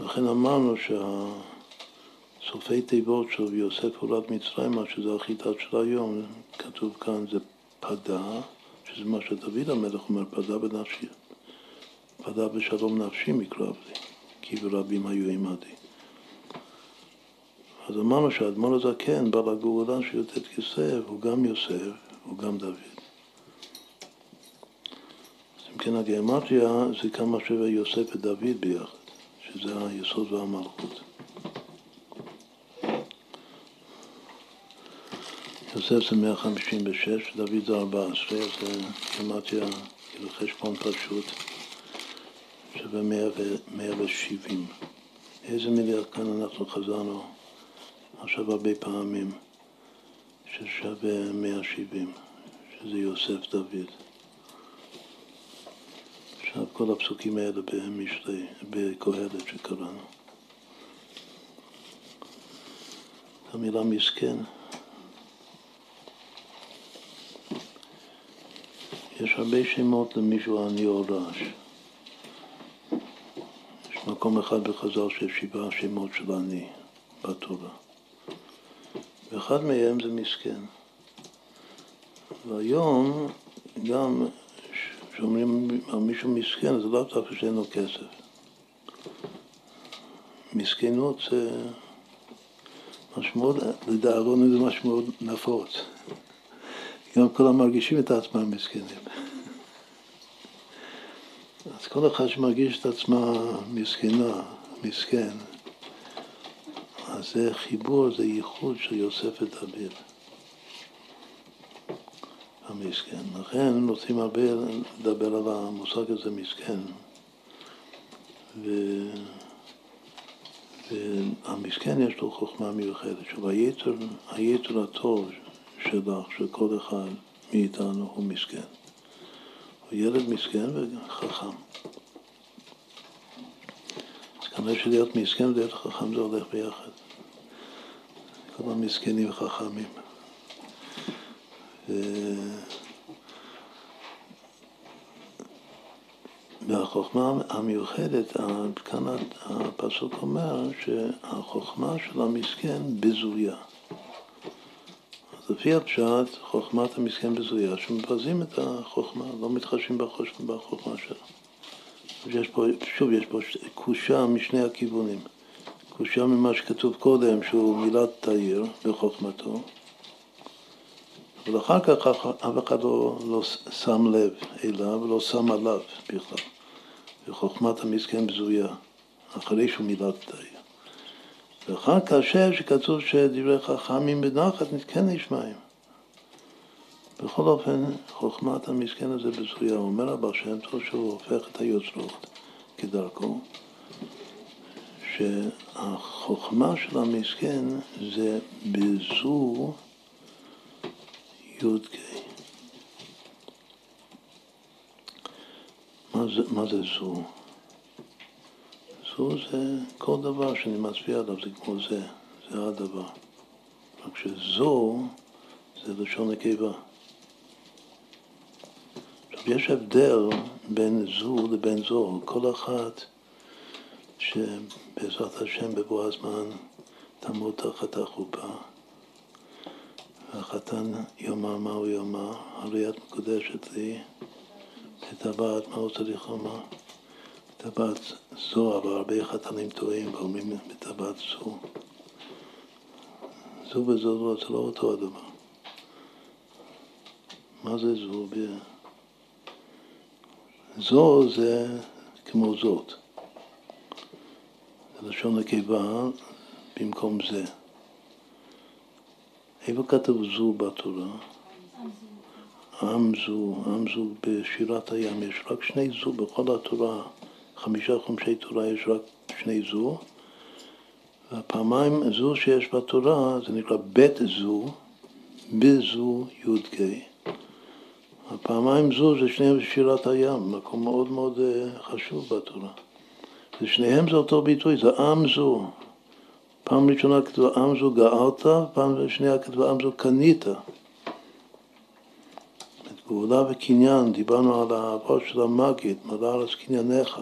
לכן אמרנו שהסופי תיבות של יוסף הולד מצרימה, שזה החיטת של היום, כתוב כאן זה פדה, שזה מה שדוד המלך אומר, פדה בנפשי, פדה בשלום נפשי מקרב לי, כי ברבים היו עמדי. אז אמרנו שהאדמון הזקן, בעל הגאולה של י"ט כסף, הוא גם יוסף, הוא גם דוד. אז אם כן, הגיאמטריה זה כמה שווה יוסף ודוד ביחד, שזה היסוד והמלכות. יוסף זה 156, דוד זה 14, זה גימטריה, כאילו חשבון פשוט, שווה 170. איזה מיליארד כאן אנחנו חזרנו עכשיו הרבה פעמים, ששווה 170, שזה יוסף דוד. עכשיו כל הפסוקים האלה במשלי, בקהלת שקראנו. המילה מסכן יש הרבה שמות למישהו עני או רעש. מקום אחד בחז"ל שיש שבעה שמות של עני בתורה. ואחד מהם זה מסכן. והיום גם כשאומרים על מישהו מסכן, זה לא דווקא שאין לו כסף. מסכנות זה משמעות, לדאבון זה משמעות נפוץ. גם כולם מרגישים את עצמם מסכנים. אז כל אחד שמרגיש את עצמה מסכנה, מסכן, אז זה חיבור, זה ייחוד של יוסף ודוד. המסכן. לכן רוצים הרבה לדבר על המושג הזה מסכן. ו... והמסכן יש לו חוכמה מיוחדת. היתר הטוב שלך, של כל אחד מאיתנו, הוא מסכן. הוא ילד מסכן וחכם. אז כנראה שלהיות מסכן ולהיות חכם זה הולך ביחד. כל המסכנים וחכמים. והחוכמה המיוחדת, כאן הפסוק אומר שהחוכמה של המסכן בזויה. לפי הפשט, חוכמת המסכן בזויה, שמבזים את החוכמה, לא מתחשבים בחוכמה שלו. יש פה, שוב, יש פה קושה משני הכיוונים. קושה ממה שכתוב קודם, שהוא מילת תאיר בחוכמתו, אבל אחר כך אף אחד לא, לא שם לב אליו ולא שם עליו בכלל. וחוכמת המסכן בזויה, אחרי שהוא מילת תאיר. ואחר כך שכתוב שדברי חכמים בנחת כן נשמעים. בכל אופן, חוכמת המסכן הזה בזויה, אומר הבא שם טוב שהוא הופך את היוצרות כדרכו, שהחוכמה של המסכן זה בזו י"ק. מה זה, מה זה זו? זו זה כל דבר שאני מצביע עליו, זה כמו זה, זה הדבר. רק שזו זה לשון נקבה. עכשיו, יש הבדל בין זו לבין זו. כל אחת שבעזרת השם בבוא הזמן תעמוד תחת החופה. והחתן יאמר הוא יאמר, הרי את מקודשת לי, בטבעת, מה הוא צריך לומר? בטבעת זו, אבל הרבה חתנים טועים ואומרים בטבעת זו. זו וזו זה לא אותו הדבר. מה זה זו? זו זה כמו זאת. לשון נקבה במקום זה. איפה כתוב זו בתורה? עם זו, עם זו בשירת הים, יש רק שני זו בכל התורה, חמישה חומשי תורה יש רק שני זו, והפעמיים זו שיש בתורה זה נקרא בית זו, בזו י"ק. הפעמיים זו זה שניהם בשירת הים, מקום מאוד מאוד אה, חשוב בתורה. ושניהם זה אותו ביטוי, זה עם זו. פעם ראשונה כתוב עם זו גאלת, פעם שנייה כתוב עם זו קנית. גאולה וקניין, דיברנו על העבר של המגיד, מלא ארץ קנייניך,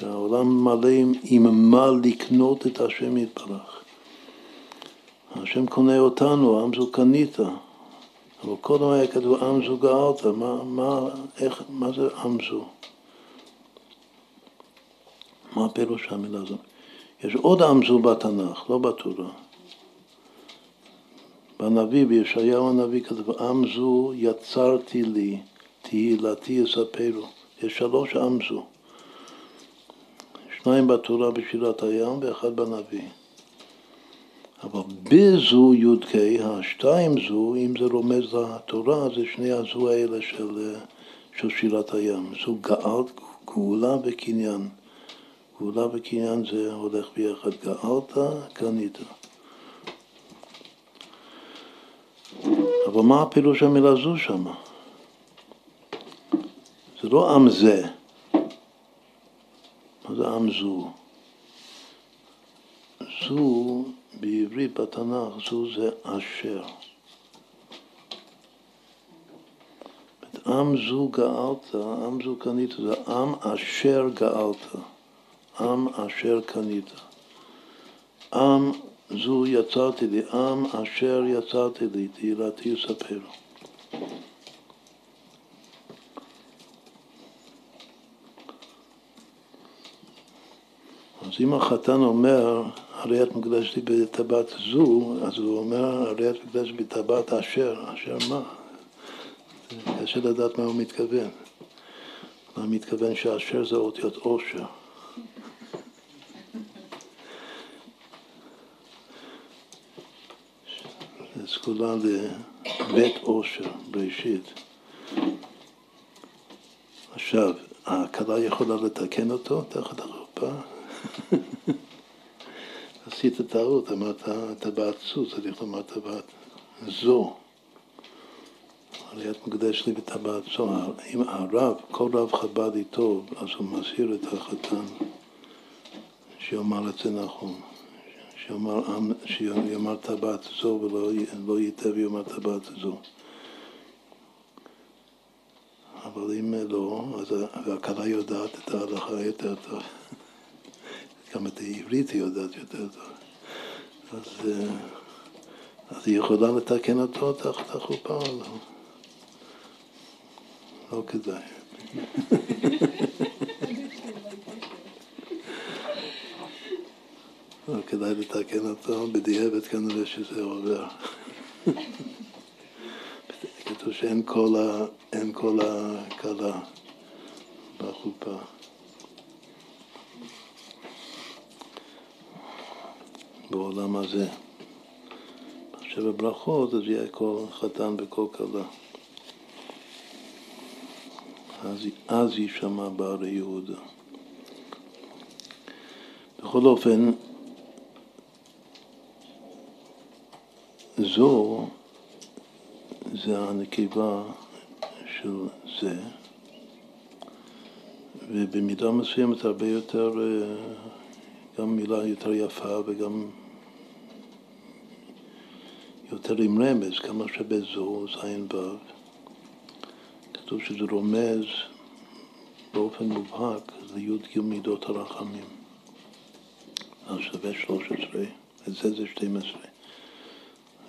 שהעולם מלא עם מה לקנות את השם יתברך. השם קונה אותנו, עם זו קנית. אבל קודם היה כתוב עם זו גאלת, מה, מה, איך, מה זה עם זו? מה הפירוש של המילה הזאת? יש עוד עם זו בתנ"ך, לא בתורה. בנביא, בישעיהו הנביא כתוב, עם זו יצרתי לי, תהילתי יספרו. יש שלוש עם זו. שניים בתורה בשירת הים ואחד בנביא. אבל בזו י"ק, השתיים זו, אם זה רומז לתורה, זה שני הזו האלה של, של שירת הים. זו גאלת, גאולה וקניין. גאולה וקניין זה הולך ביחד. גאלת, קנית. אבל מה הפילוש המילה זו שם? זה לא עם זה. עם זו? זו בעברית בתנ"ך, זו זה אשר. עם זו גאלת, עם זו קנית, זה עם אשר גאלת, עם אשר קנית. עם זו יצרתי לי, עם אשר יצרתי לי, תהילתי יספרו. אז אם החתן אומר, הרי את מוקדשת לי בטבעת זו, אז הוא אומר, הרי את מקדשת בטבעת אשר, אשר מה? קשה לדעת מה הוא מתכוון. הוא מתכוון שאשר זה אותיות עושר. זה סגולה לבית עושר, בראשית. עכשיו, הכלה יכולה לתקן אותו תחת החופה? עשית טעות, אמרת טבעת צריך לומר טבעת זו. הרי את מקדשת לי בטבעת זו. אם הרב, כל רב חב"ד איתו, אז הוא מסיר את החתן שיאמר את זה נכון. שיאמר, טבעת זו ולא לא ייתה ויאמר טבעת זו. אבל אם לא, אז הכלה יודעת את ההלכה יותר טוב. גם את העברית היא יודעת יותר טוב. אז, אה, אז היא יכולה לתקן אותו תחת החופה או לא? לא כדאי. לא כדאי לתקן אותו, בדיעבד כנראה שזה עובר. כתוב שאין כל הכלה בחופה. בעולם הזה. עכשיו בברכות אז יהיה כל חתן וכל כלה. אז, אז יישמע בערי יהודה. בכל אופן, זו זה הנקבה של זה, ובמידה מסוימת הרבה יותר, אה, גם מילה יותר יפה וגם יותר עם רמז, כמה שבזו, זין וו, כתוב שזה רומז באופן מובהק לי"ג מידות הרחמים. אז שווה 13, וזה זה 12.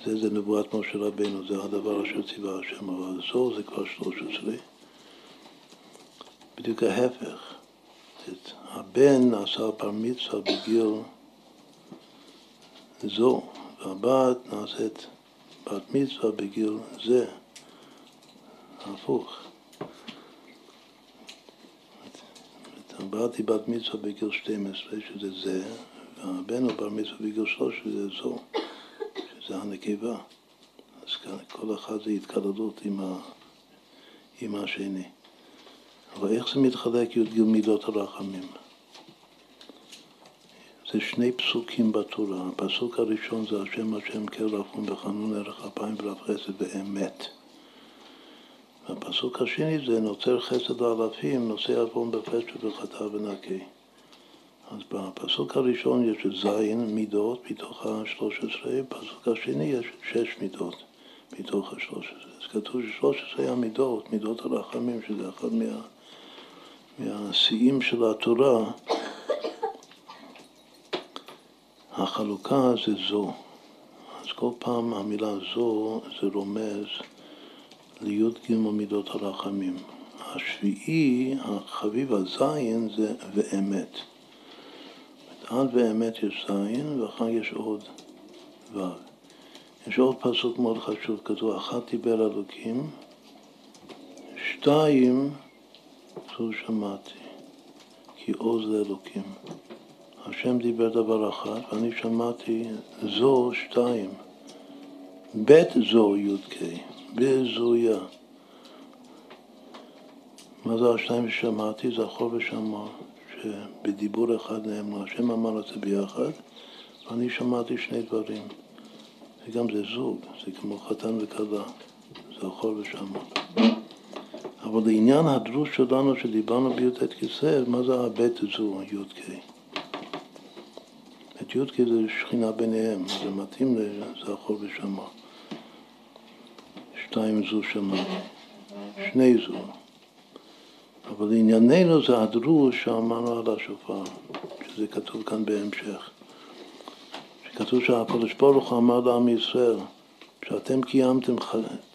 זה זה נבואת משה רבינו, זה הדבר אשר ציווה השם, אבל זו זה כבר 13. בדיוק ההפך. הבן עשה בר מצווה בגיל זו, והבת נעשית בת מצווה בגיל זה, הפוך. הבת היא בת מצווה בגיל 12, שזה זה, והבן הוא בר מצווה בגיל 13, שזה זו, שזה הנקבה. אז כל אחד זה התקללות עם, ה, עם השני. אבל איך זה מתחלק י"ג מידות הרחמים? זה שני פסוקים בתורה. הפסוק הראשון זה השם השם כן רחום וחנון ערך אפיים ורב חסד ואמת. והפסוק השני זה נוצר חסד לאלפים, נושא עוון בפשע וחטא ונקי. אז בפסוק הראשון יש זין מידות מתוך השלוש עשרה, בפסוק השני יש שש מידות מתוך השלוש עשרה. אז כתוב ששלוש עשרה המידות, מידות הרחמים, שזה אחד מה, מהשיאים של התורה, החלוקה זה זו. אז כל פעם המילה זו זה רומז לי"ג מידות הרחמים. השביעי, החביב הזין, זה ואמת. עד ואמת יש זין, ואחר יש עוד ו'. יש עוד פסוק מאוד חשוב, כתוב, אחת דיבר אלוקים, שתיים, זו שמעתי, כי עוז לאלוקים. השם דיבר דבר אחד, ואני שמעתי זו שתיים, בית זו י"ק, בזויה. מה זה השתיים ששמעתי? זכור ושמע, שבדיבור אחד נאמר, השם אמר את זה ביחד, ואני שמעתי שני דברים. וגם זה זוג, זה כמו חתן וכלה, זכור ושמע. אבל לעניין הדרוש שלנו שדיברנו בי"ט כסלו, מה זה הבית זו, י"ק? את י"ק זה שכינה ביניהם, זה מתאים לזכור ושמע. שתיים זו שמע, שני זו. אבל לענייננו זה הדרוש שאמרנו על השופר, שזה כתוב כאן בהמשך. שכתוב שהקדוש ברוך הוא אמר לעם ישראל, שאתם קיימתם,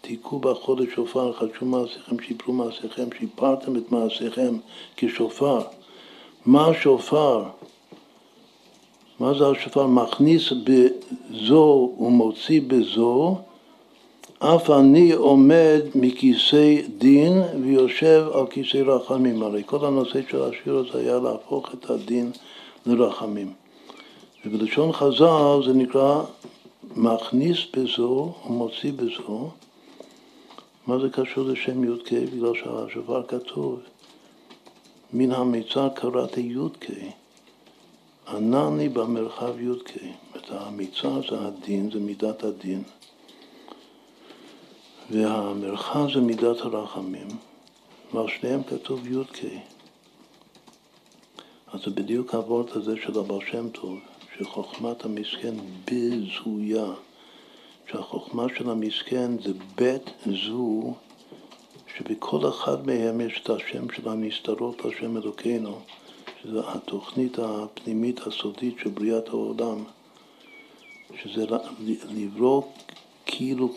תיקו בחודש שופר, חדשו מעשיכם, שיפרו מעשיכם, שיפרתם את מעשיכם כשופר. מה שופר? מה זה השופר? מכניס בזו ומוציא בזו, אף אני עומד מכיסא דין ויושב על כיסא רחמים. הרי כל הנושא של השיר הזה היה להפוך את הדין לרחמים. ובלשון חז"ל זה נקרא מכניס בזו ומוציא בזו, מה זה קשור לשם י"ק? בגלל שהשופר כתוב, מן המיצר קראתי י"ק, ענני במרחב י"ק. אומרת, המיצר זה הדין, זה מידת הדין, והמרחב זה מידת הרחמים, ועל שניהם כתוב י"ק. אז זה בדיוק הוורד הזה של הבעל שם טוב, שחוכמת המסכן בזויה, שהחוכמה של המסכן זה בית זו, שבכל אחד מהם יש את השם של הנסתרות השם אלוקינו, שזה התוכנית הפנימית הסודית של בריאת העולם, שזה לברוא כאילו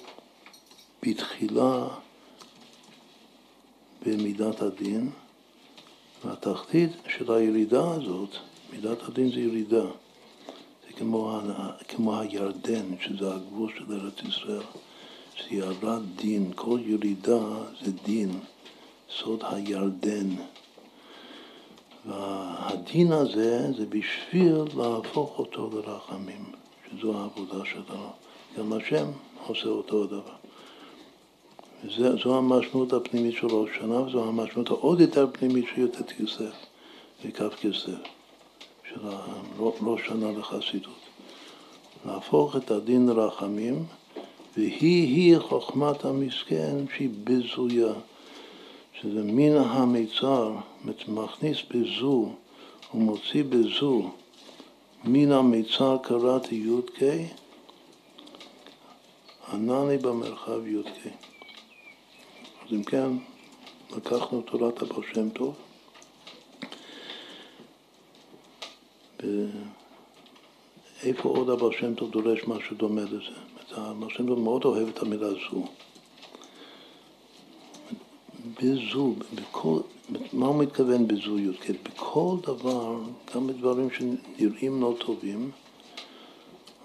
בתחילה במידת הדין, והתחתית של הירידה הזאת, מידת הדין זה ירידה. זה כמו, כמו הירדן, שזה הגבול של ארץ ישראל, שירד דין, כל ירידה זה דין, סוד הירדן. והדין הזה זה בשביל להפוך אותו לרחמים, שזו העבודה שלנו. גם השם עושה אותו דבר. זו המשמעות הפנימית של ראש שנה, וזו המשמעות העוד יותר פנימית של י"ט כסף וכף כסף, של ראש שנה לחסידות. להפוך את הדין לרחמים, והיא-היא חוכמת המסכן שהיא בזויה, שזה מן המיצר, מכניס בזו ומוציא בזו, מן המיצר קראתי י"ק, ענני במרחב י"ק. אז אם כן, לקחנו תורת הבעל שם טוב, ואיפה עוד הבעל שם טוב דורש משהו דומה לזה? הבעל שם טוב מאוד אוהב את המילה זו. בזו, בכל, מה הוא מתכוון בזו י"ק? בכל דבר, גם בדברים שנראים לא טובים,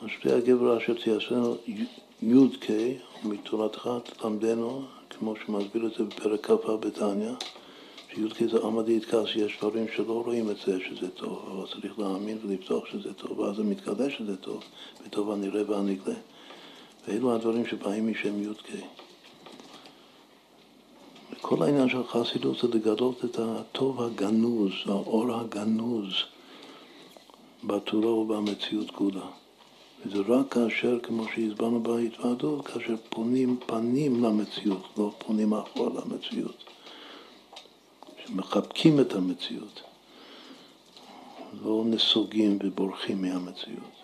אשרי הגבר אשר תייסנו י"ק, ומתורתך תלמדנו כמו שמסביר את זה בפרק כ"א בתניא, שי"ק זה עמדי יתכס, יש דברים שלא רואים את זה שזה טוב, אבל צריך להאמין ולפתוח שזה טוב, ואז זה מתגלה שזה טוב, וטוב הנראה והנגלה. ואלו הדברים שבאים משם י"ק. כל העניין של חסידות זה לגלות את הטוב הגנוז, האור הגנוז בתורה ובמציאות כולה. וזה רק כאשר, כמו שהסברנו בהתוועדות, כאשר פונים פנים למציאות, לא פונים אחורה למציאות, שמחבקים את המציאות, לא נסוגים ובורחים מהמציאות.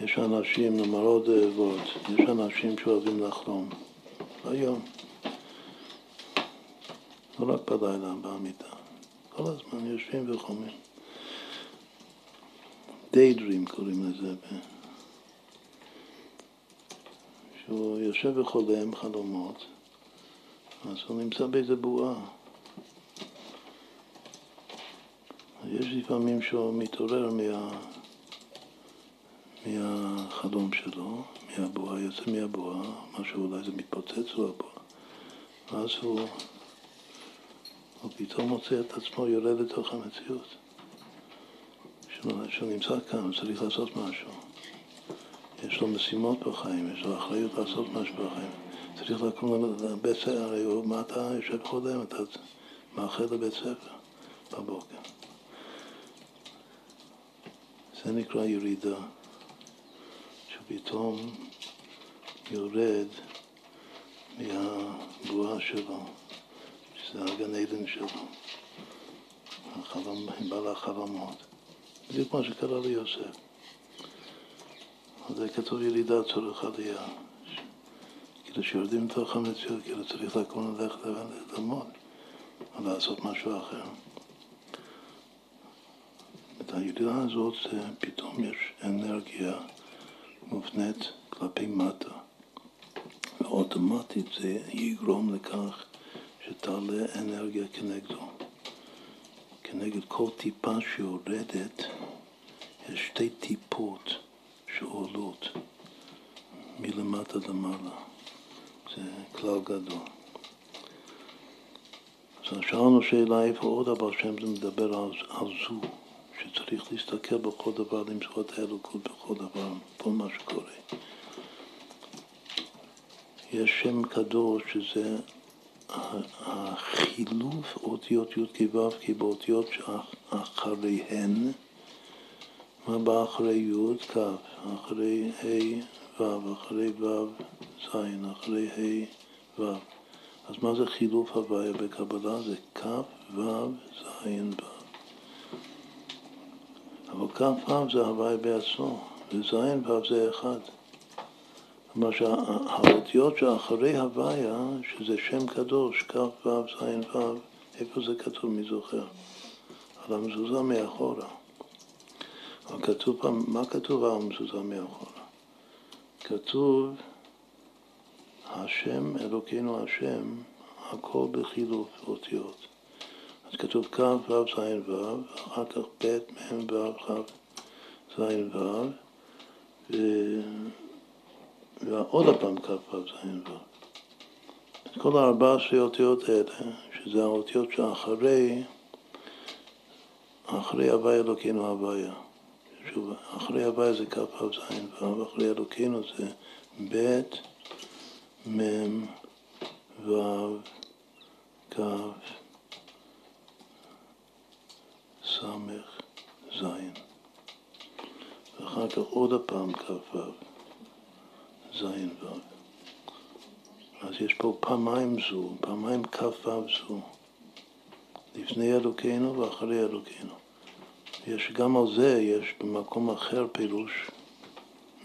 יש אנשים, נאמר עוד ועוד, יש אנשים שאוהבים לחלום. היום. לא רק בלילה, בעמידה. כל הזמן יושבים וחומים. דיידרים קוראים לזה. שהוא יושב וחולם חלומות, אז הוא נמצא באיזה בועה. יש לפעמים שהוא מתעורר מה... מהחלום שלו, מהבועה, יוצא מהבועה, משהו אולי זה מתפוצץ לו הבועה, ואז הוא הוא פתאום מוצא את עצמו יורד לתוך המציאות. שהוא נמצא כאן, הוא צריך לעשות משהו. יש לו משימות בחיים, יש לו אחריות לעשות משהו בחיים. צריך לקום לבית ספר, הרי מה אתה יושב חולם, אתה מאחר לבית ספר בבוקר. זה נקרא ירידה, שפתאום יורד מהבועה שלו. זה הגן עדן שלו, החלום, בעל החלומות. בדיוק מה שקרה ליוסף. זה כתוב ילידה צורך עלייה. כאילו שיורדים לתוך המציאות, כאילו צריך לקום ללכת ללמוד, או לעשות משהו אחר. את הירידה הזאת, פתאום יש אנרגיה מופנית כלפי מטה, ואוטומטית זה יגרום לכך שתעלה אנרגיה כנגדו. כנגד כל טיפה שיורדת, יש שתי טיפות שעולות מלמטה למעלה. זה כלל גדול. אז שאלנו שאלה איפה עוד הבעל שם זה מדבר על, על זו, שצריך להסתכל בכל דבר, למצוא את האלוקות בכל דבר, כל מה שקורה. יש שם קדוש שזה החילוף אותיות י' כו' כי באותיות שאחריהן, מה בא אחרי י' אחרי ה' ו', אחרי ו' ז', אחרי ה' ו'. אז מה זה חילוף הוויה בקבלה? זה כ' ו' ז' ו'. אבל כ' ו' זה הוויה בעצמו, וז' ו' זה אחד. כלומר שהאותיות שאחרי הוויה, שזה שם קדוש, כ' ו' ז' ו', איפה זה כתוב? מי זוכר? על המזוזה מאחורה. אבל כתוב פעם, מה כתוב על המזוזה מאחורה? כתוב השם, אלוקינו השם, הכל בחילוף אותיות. אז כתוב כ' ו' ז' ו', אחר כך ב' מ' ו' כ' ז' ו', ועוד הפעם כ' ו' ז' ו'. כל הארבע עשרה אותיות האלה, שזה האותיות שאחרי, אחרי הוויה אלוקינו הוויה. שוב, אחרי הוויה זה כ' ו' ז' ו', אחרי אלוקינו זה ב' מ' ו' כ' ס' ז', ואחר כך עוד הפעם כ' ו'. ז' ו'. אז יש פה פעמיים זו, פעמיים כ"ו זו, לפני אלוקינו ואחרי אלוקינו. יש גם על זה, יש במקום אחר פירוש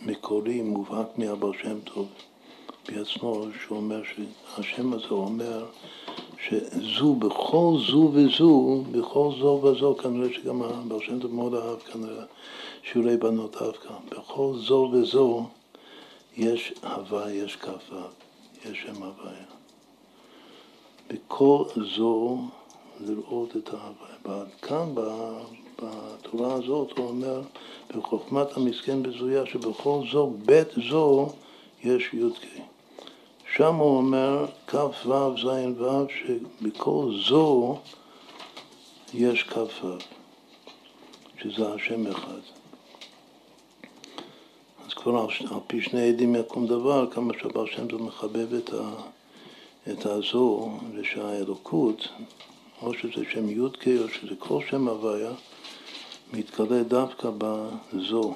מקורי, מובהק מאבא שם טוב בעצמו, שהוא אומר שהשם הזה אומר שזו, בכל זו וזו, בכל זו וזו, כנראה שגם הבעל שם טוב מאוד אהב כנראה שיעורי בנותיו כאן, בכל זו וזו יש הווה, יש כ"ו, יש שם הוויה. בכל זו לראות את ההוויה. כאן בתורה הזאת הוא אומר, בחוכמת המסכן בזויה, שבכל זו, בית זו, יש י"ק. שם הוא אומר כ"ו, ז', ו', שבכל זו יש כ"ו, שזה השם אחד. כבר על, פי שני עדים יקום דבר, כמה שהבר שם טוב מחבב את, ה, את הזו ושהאלוקות, או שזה שם י"ק או שזה כל שם הוויה, מתגלה דווקא בזו.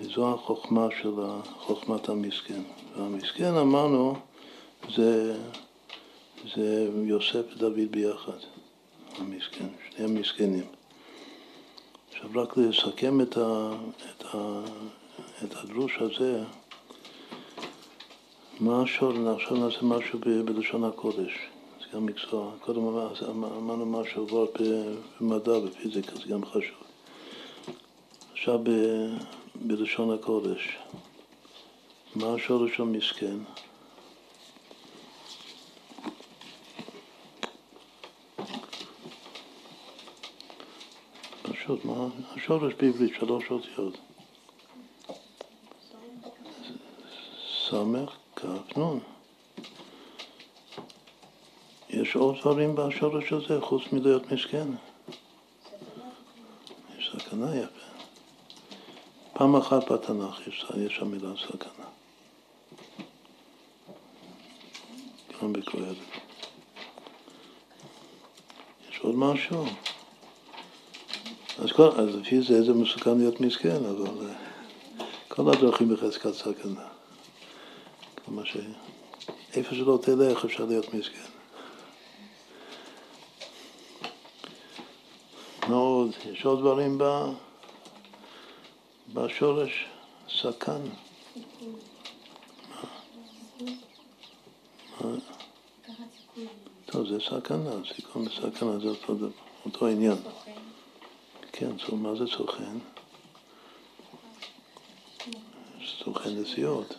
וזו החוכמה של חוכמת המסכן. והמסכן אמרנו זה, זה יוסף ודוד ביחד, המסכן, שני המסכנים. עכשיו רק לסכם את, ה, את, ה, את הדרוש הזה, מה השור, עכשיו נעשה משהו בלשון הקודש, זה גם מקצוע, קודם אמרנו משהו כבר במדע, בפיזיקה, זה גם חשוב. עכשיו ב, בלשון הקודש, מה השורש המסכן? פשוט, מה? השורש בעברית, שלוש אותיות. סמך, כף, נון. יש עוד דברים בשורש הזה חוץ מלהיות מסכן. יש סכנה יפה. פעם אחת בתנ"ך יש, המילה סכנה. גם בקהלת. יש עוד משהו? אז, כל, אז לפי זה זה מסוכן להיות מסכן, אבל אה, כל הדרכים בחזקת סכנה. כלומר ש... איפה שלא תלך אפשר להיות מסכן. מה עוד? יש עוד דברים ב... בשורש סכן. זה סכנה, סיכון וסכנה זה אותו, אותו עניין. כן, so, מה זה סוכן? סוכן נסיעות.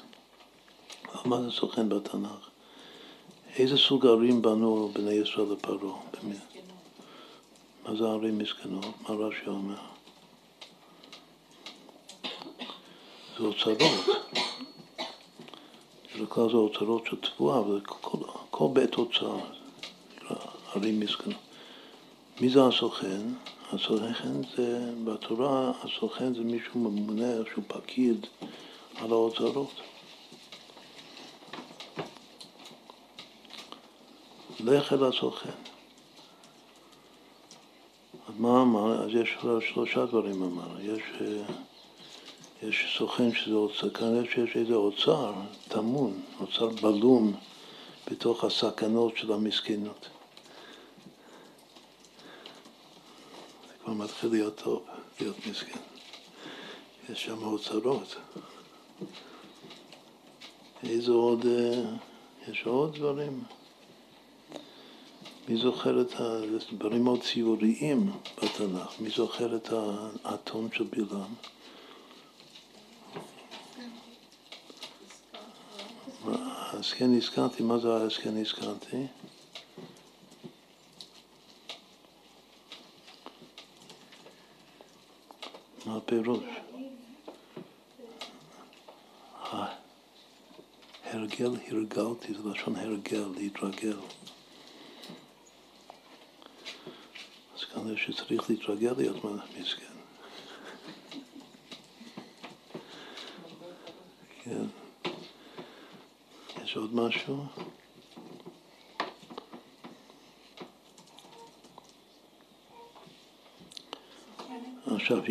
מה זה סוכן בתנ"ך? איזה סוג ערים בנו בני ישראל לפרעה? מה זה ערים מסכנות? מה רש"י אומר? זה אוצרות. בדרך כלל זה אוצרות של תבואה, וכל כל בית אוצר. ערים מסכנות. מי זה הסוכן? הסוכן זה, בתורה הסוכן זה מישהו ממונה, שהוא פקיד על האוצרות. לך אל הסוכן. אז מה אמר? אז יש שלושה דברים אמר. יש, יש סוכן שזה אוצר, כנראה שיש איזה אוצר טמון, אוצר בלום בתוך הסכנות של המסכנות. כבר מתחיל להיות טוב, להיות מסכן. יש שם אוצרות. איזה עוד, אה, יש עוד דברים? מי זוכר את הדברים מאוד ציוריים בתנ"ך? מי זוכר את האתון של בלעם? אז כן נזכרתי, מה זה אז כן נזכרתי? הפירוש? הרגל הרגלתי, זה לשון הרגל, להתרגל. כנראה שצריך להתרגל להיות מסכן. כן. יש עוד משהו? עכשיו,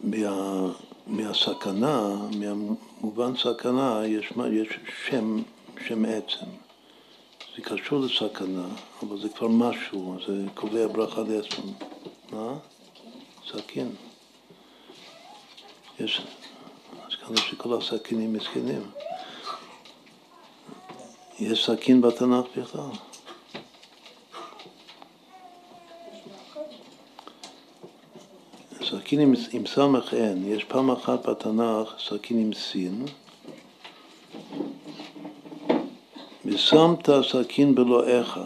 מה, מהסכנה, מהמובן סכנה, יש, יש שם, שם עצם. זה קשור לסכנה, אבל זה כבר משהו, זה קובע ברכה לעצם. מה? סכין. יש, אז כנראה שכל הסכינים מסכנים. יש סכין בתנ"ך בכלל. סכין עם, עם סמך אין, יש פעם אחת בתנ"ך סכין עם סין, ושמת סכין בלועיך,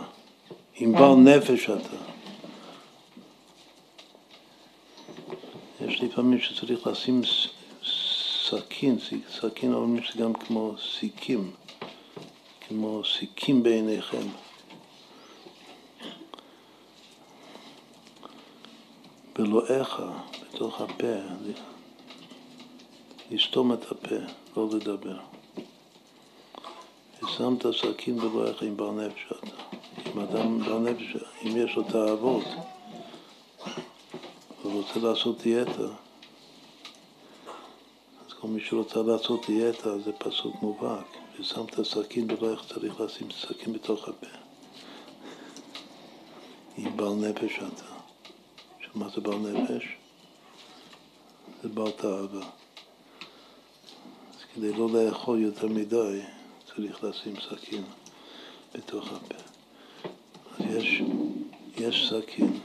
עם בעל נפש אתה. יש לפעמים שצריך לשים סכין, סכין אומרים שזה גם כמו סיכים, כמו סיכים בעיניכם. בלועיך, בתוך הפה, לסתום את הפה, לא לדבר. ושמת סכין בבואך עם בר נפש אתה. אם אדם בר נפש, אם יש לו תאוות, הוא רוצה לעשות דיאטה, אז כל מי שרוצה לעשות דיאטה זה פסוק מובהק. ושמת סכין בבואך צריך לשים סכין בתוך הפה. עם בעל נפש אתה. מה זה בעל נפש? זה בעל תאווה. אז כדי לא לאכול יותר מדי, צריך לשים סכין בתוך הפה. אז יש, יש סכין.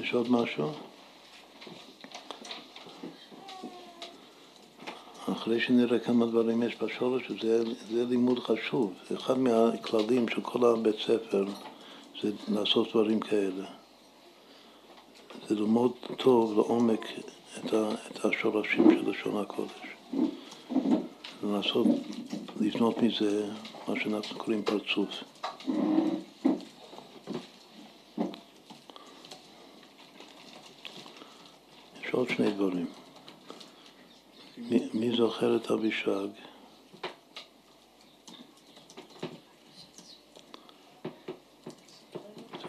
יש עוד משהו? אחרי שנראה כמה דברים יש בשורש, זה, זה לימוד חשוב. אחד מהכללים של כל הבית ספר, זה לעשות דברים כאלה. זה ללמוד טוב לעומק את, ה, את השורשים של לשון הקודש. ולעשות, לבנות מזה מה שאנחנו קוראים פרצוף. יש עוד שני דברים. מי, מי זוכר את אבישג?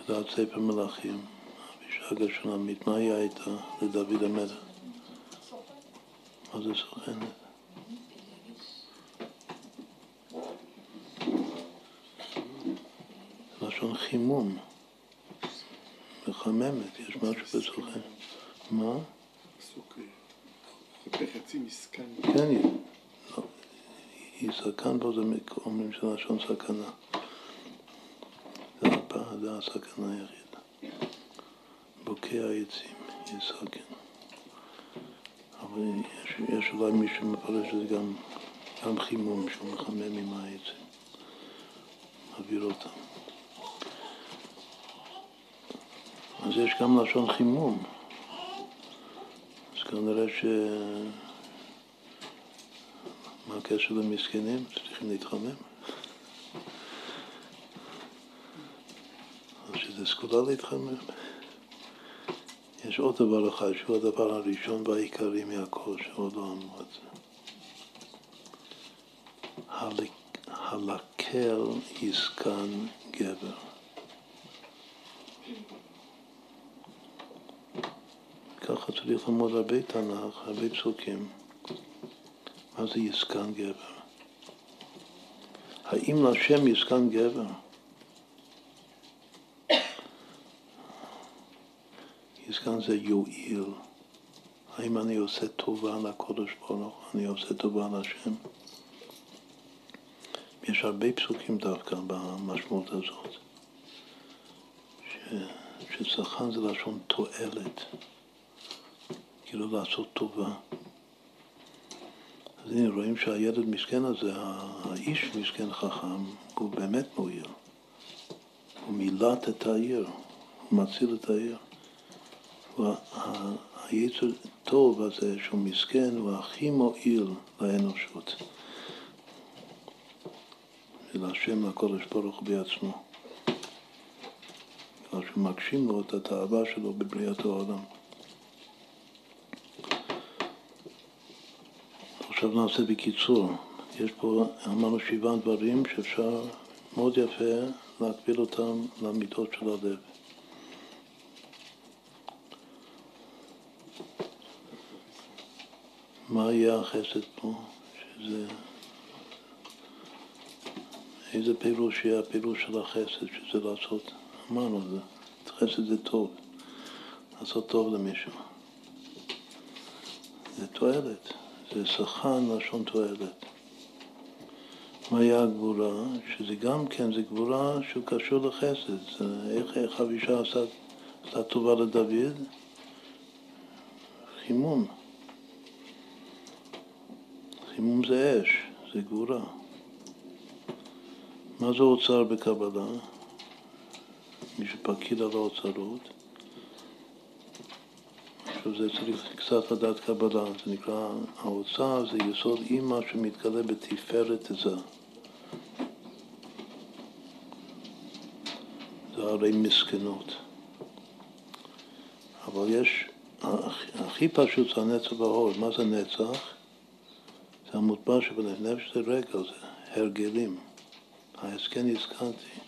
יודעת ספר השונמית, מה היא הייתה לדוד המלך? מה זה סוכנת? לשון חימום, מחממת, יש משהו בסוכן. מה? מסכן. כן, היא סכן פה, אומרים של לשון סכנה. זה הסכנה היחידה. בוקע עצים, יסכן. אבל יש, יש אולי מישהו שמפרש שזה גם, גם חימום שהוא מחמם עם העצים, מעביר אותם. אז יש גם לשון חימום. אז כנראה ש... מה הקשר למסכנים? צריכים להתחמם. זה סגולה להתחמם. יש עוד דבר אחד, שהוא הדבר הראשון והעיקרי מהכל, שעוד לא אמרו את זה. הלקל יסכן גבר. ככה צריך ללמוד הרבה תנ"ך, הרבה פסוקים. מה זה יסכן גבר? האם להשם יסכן גבר? יסכן זה יועיל. האם אני עושה טובה לקודש ברוך אני עושה טובה להשם? יש הרבה פסוקים דווקא במשמעות הזאת, ש... שצרכן זה לשון תועלת, כאילו לעשות טובה. אז הנה רואים שהילד מסכן הזה, האיש מסכן חכם, הוא באמת מועיל. הוא מילט את העיר, הוא מציל את העיר. היצר טוב הזה שהוא מסכן הוא הכי מועיל לאנושות. ולהשם לקודש ברוך בעצמו. בגלל שהוא מגשים לו את התאווה שלו בבריאת העולם. עכשיו נעשה בקיצור. יש פה, אמרנו שבעה דברים שאפשר מאוד יפה להקביל אותם למידות של הלב. מה יהיה החסד פה? שזה... איזה פירוש יהיה הפירוש של החסד, שזה לעשות, אמרנו, זה, חסד זה טוב, לעשות טוב למישהו. זה תועלת, זה שכן לשון תועלת. מה היה הגבורה? שזה גם כן, זה גבורה שהוא קשור לחסד. איך, איך אבישה עשה, עשה טובה לדוד? חימום. חימום זה אש, זה גבורה. מה זה אוצר בקבלה? מי שפקיד על האוצרות. עכשיו זה צריך קצת לדעת קבלה, זה נקרא, האוצר זה יסוד אימא שמתגלה בתפארת זה. זה הרי מסכנות. אבל יש, הכי פשוט זה הנצח וההוד. מה זה נצח? זה המוטבע שבנפש זה רגע, זה הרגלים. ההסכם הזכרתי.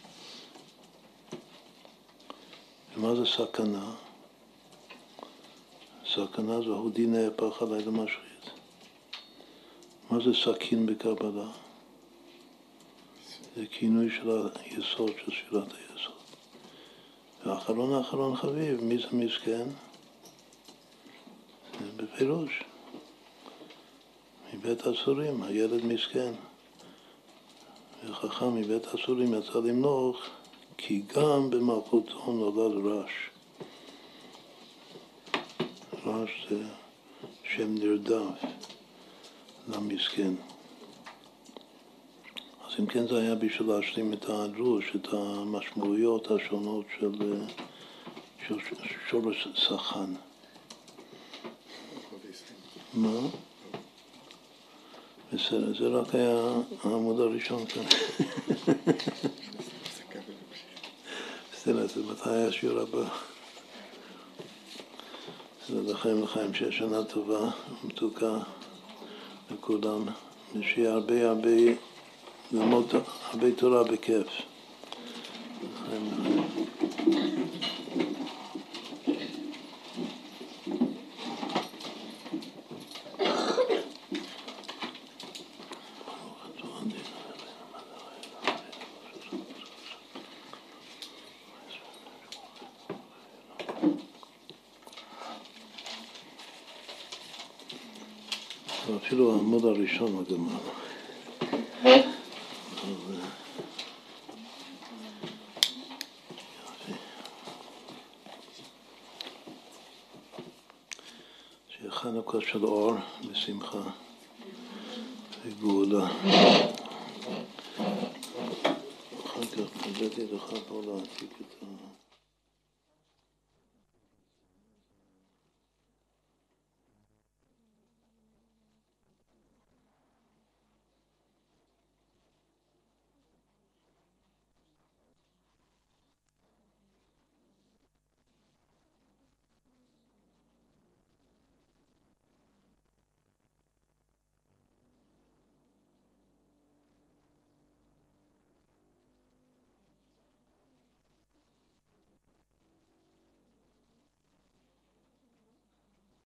ומה זה סכנה? סכנה זה הודיני הפח עלי למשחית. מה זה סכין בקבלה? זה כינוי של היסוד, של שאלת היסוד. ואחרון האחרון חביב, מי זה מסכן? זה בפירוש. מבית הסורים, הילד מסכן. וחכם מבית הסורים יצא למנוח, כי גם במלכותו נולד רש. רש זה שם נרדף למסכן. אז אם כן זה היה בשביל להשלים את הדרוש, את המשמעויות השונות של, של שורש סחן. מה? בסדר, זה רק היה העמוד הראשון כאן. בסדר, זה מתי היה השיעור הבא? בסדר, לחיים לחיים, שיש שנה טובה, מתוקה לכולם, ושיהיה הרבה הרבה ללמוד הרבה תורה בכיף. לחיים לחיים. אפילו הראשון הגמרא. חנוכה של אור ושמחה וגאולה. אחר כך הבאתי לך פה להעתיק את ה...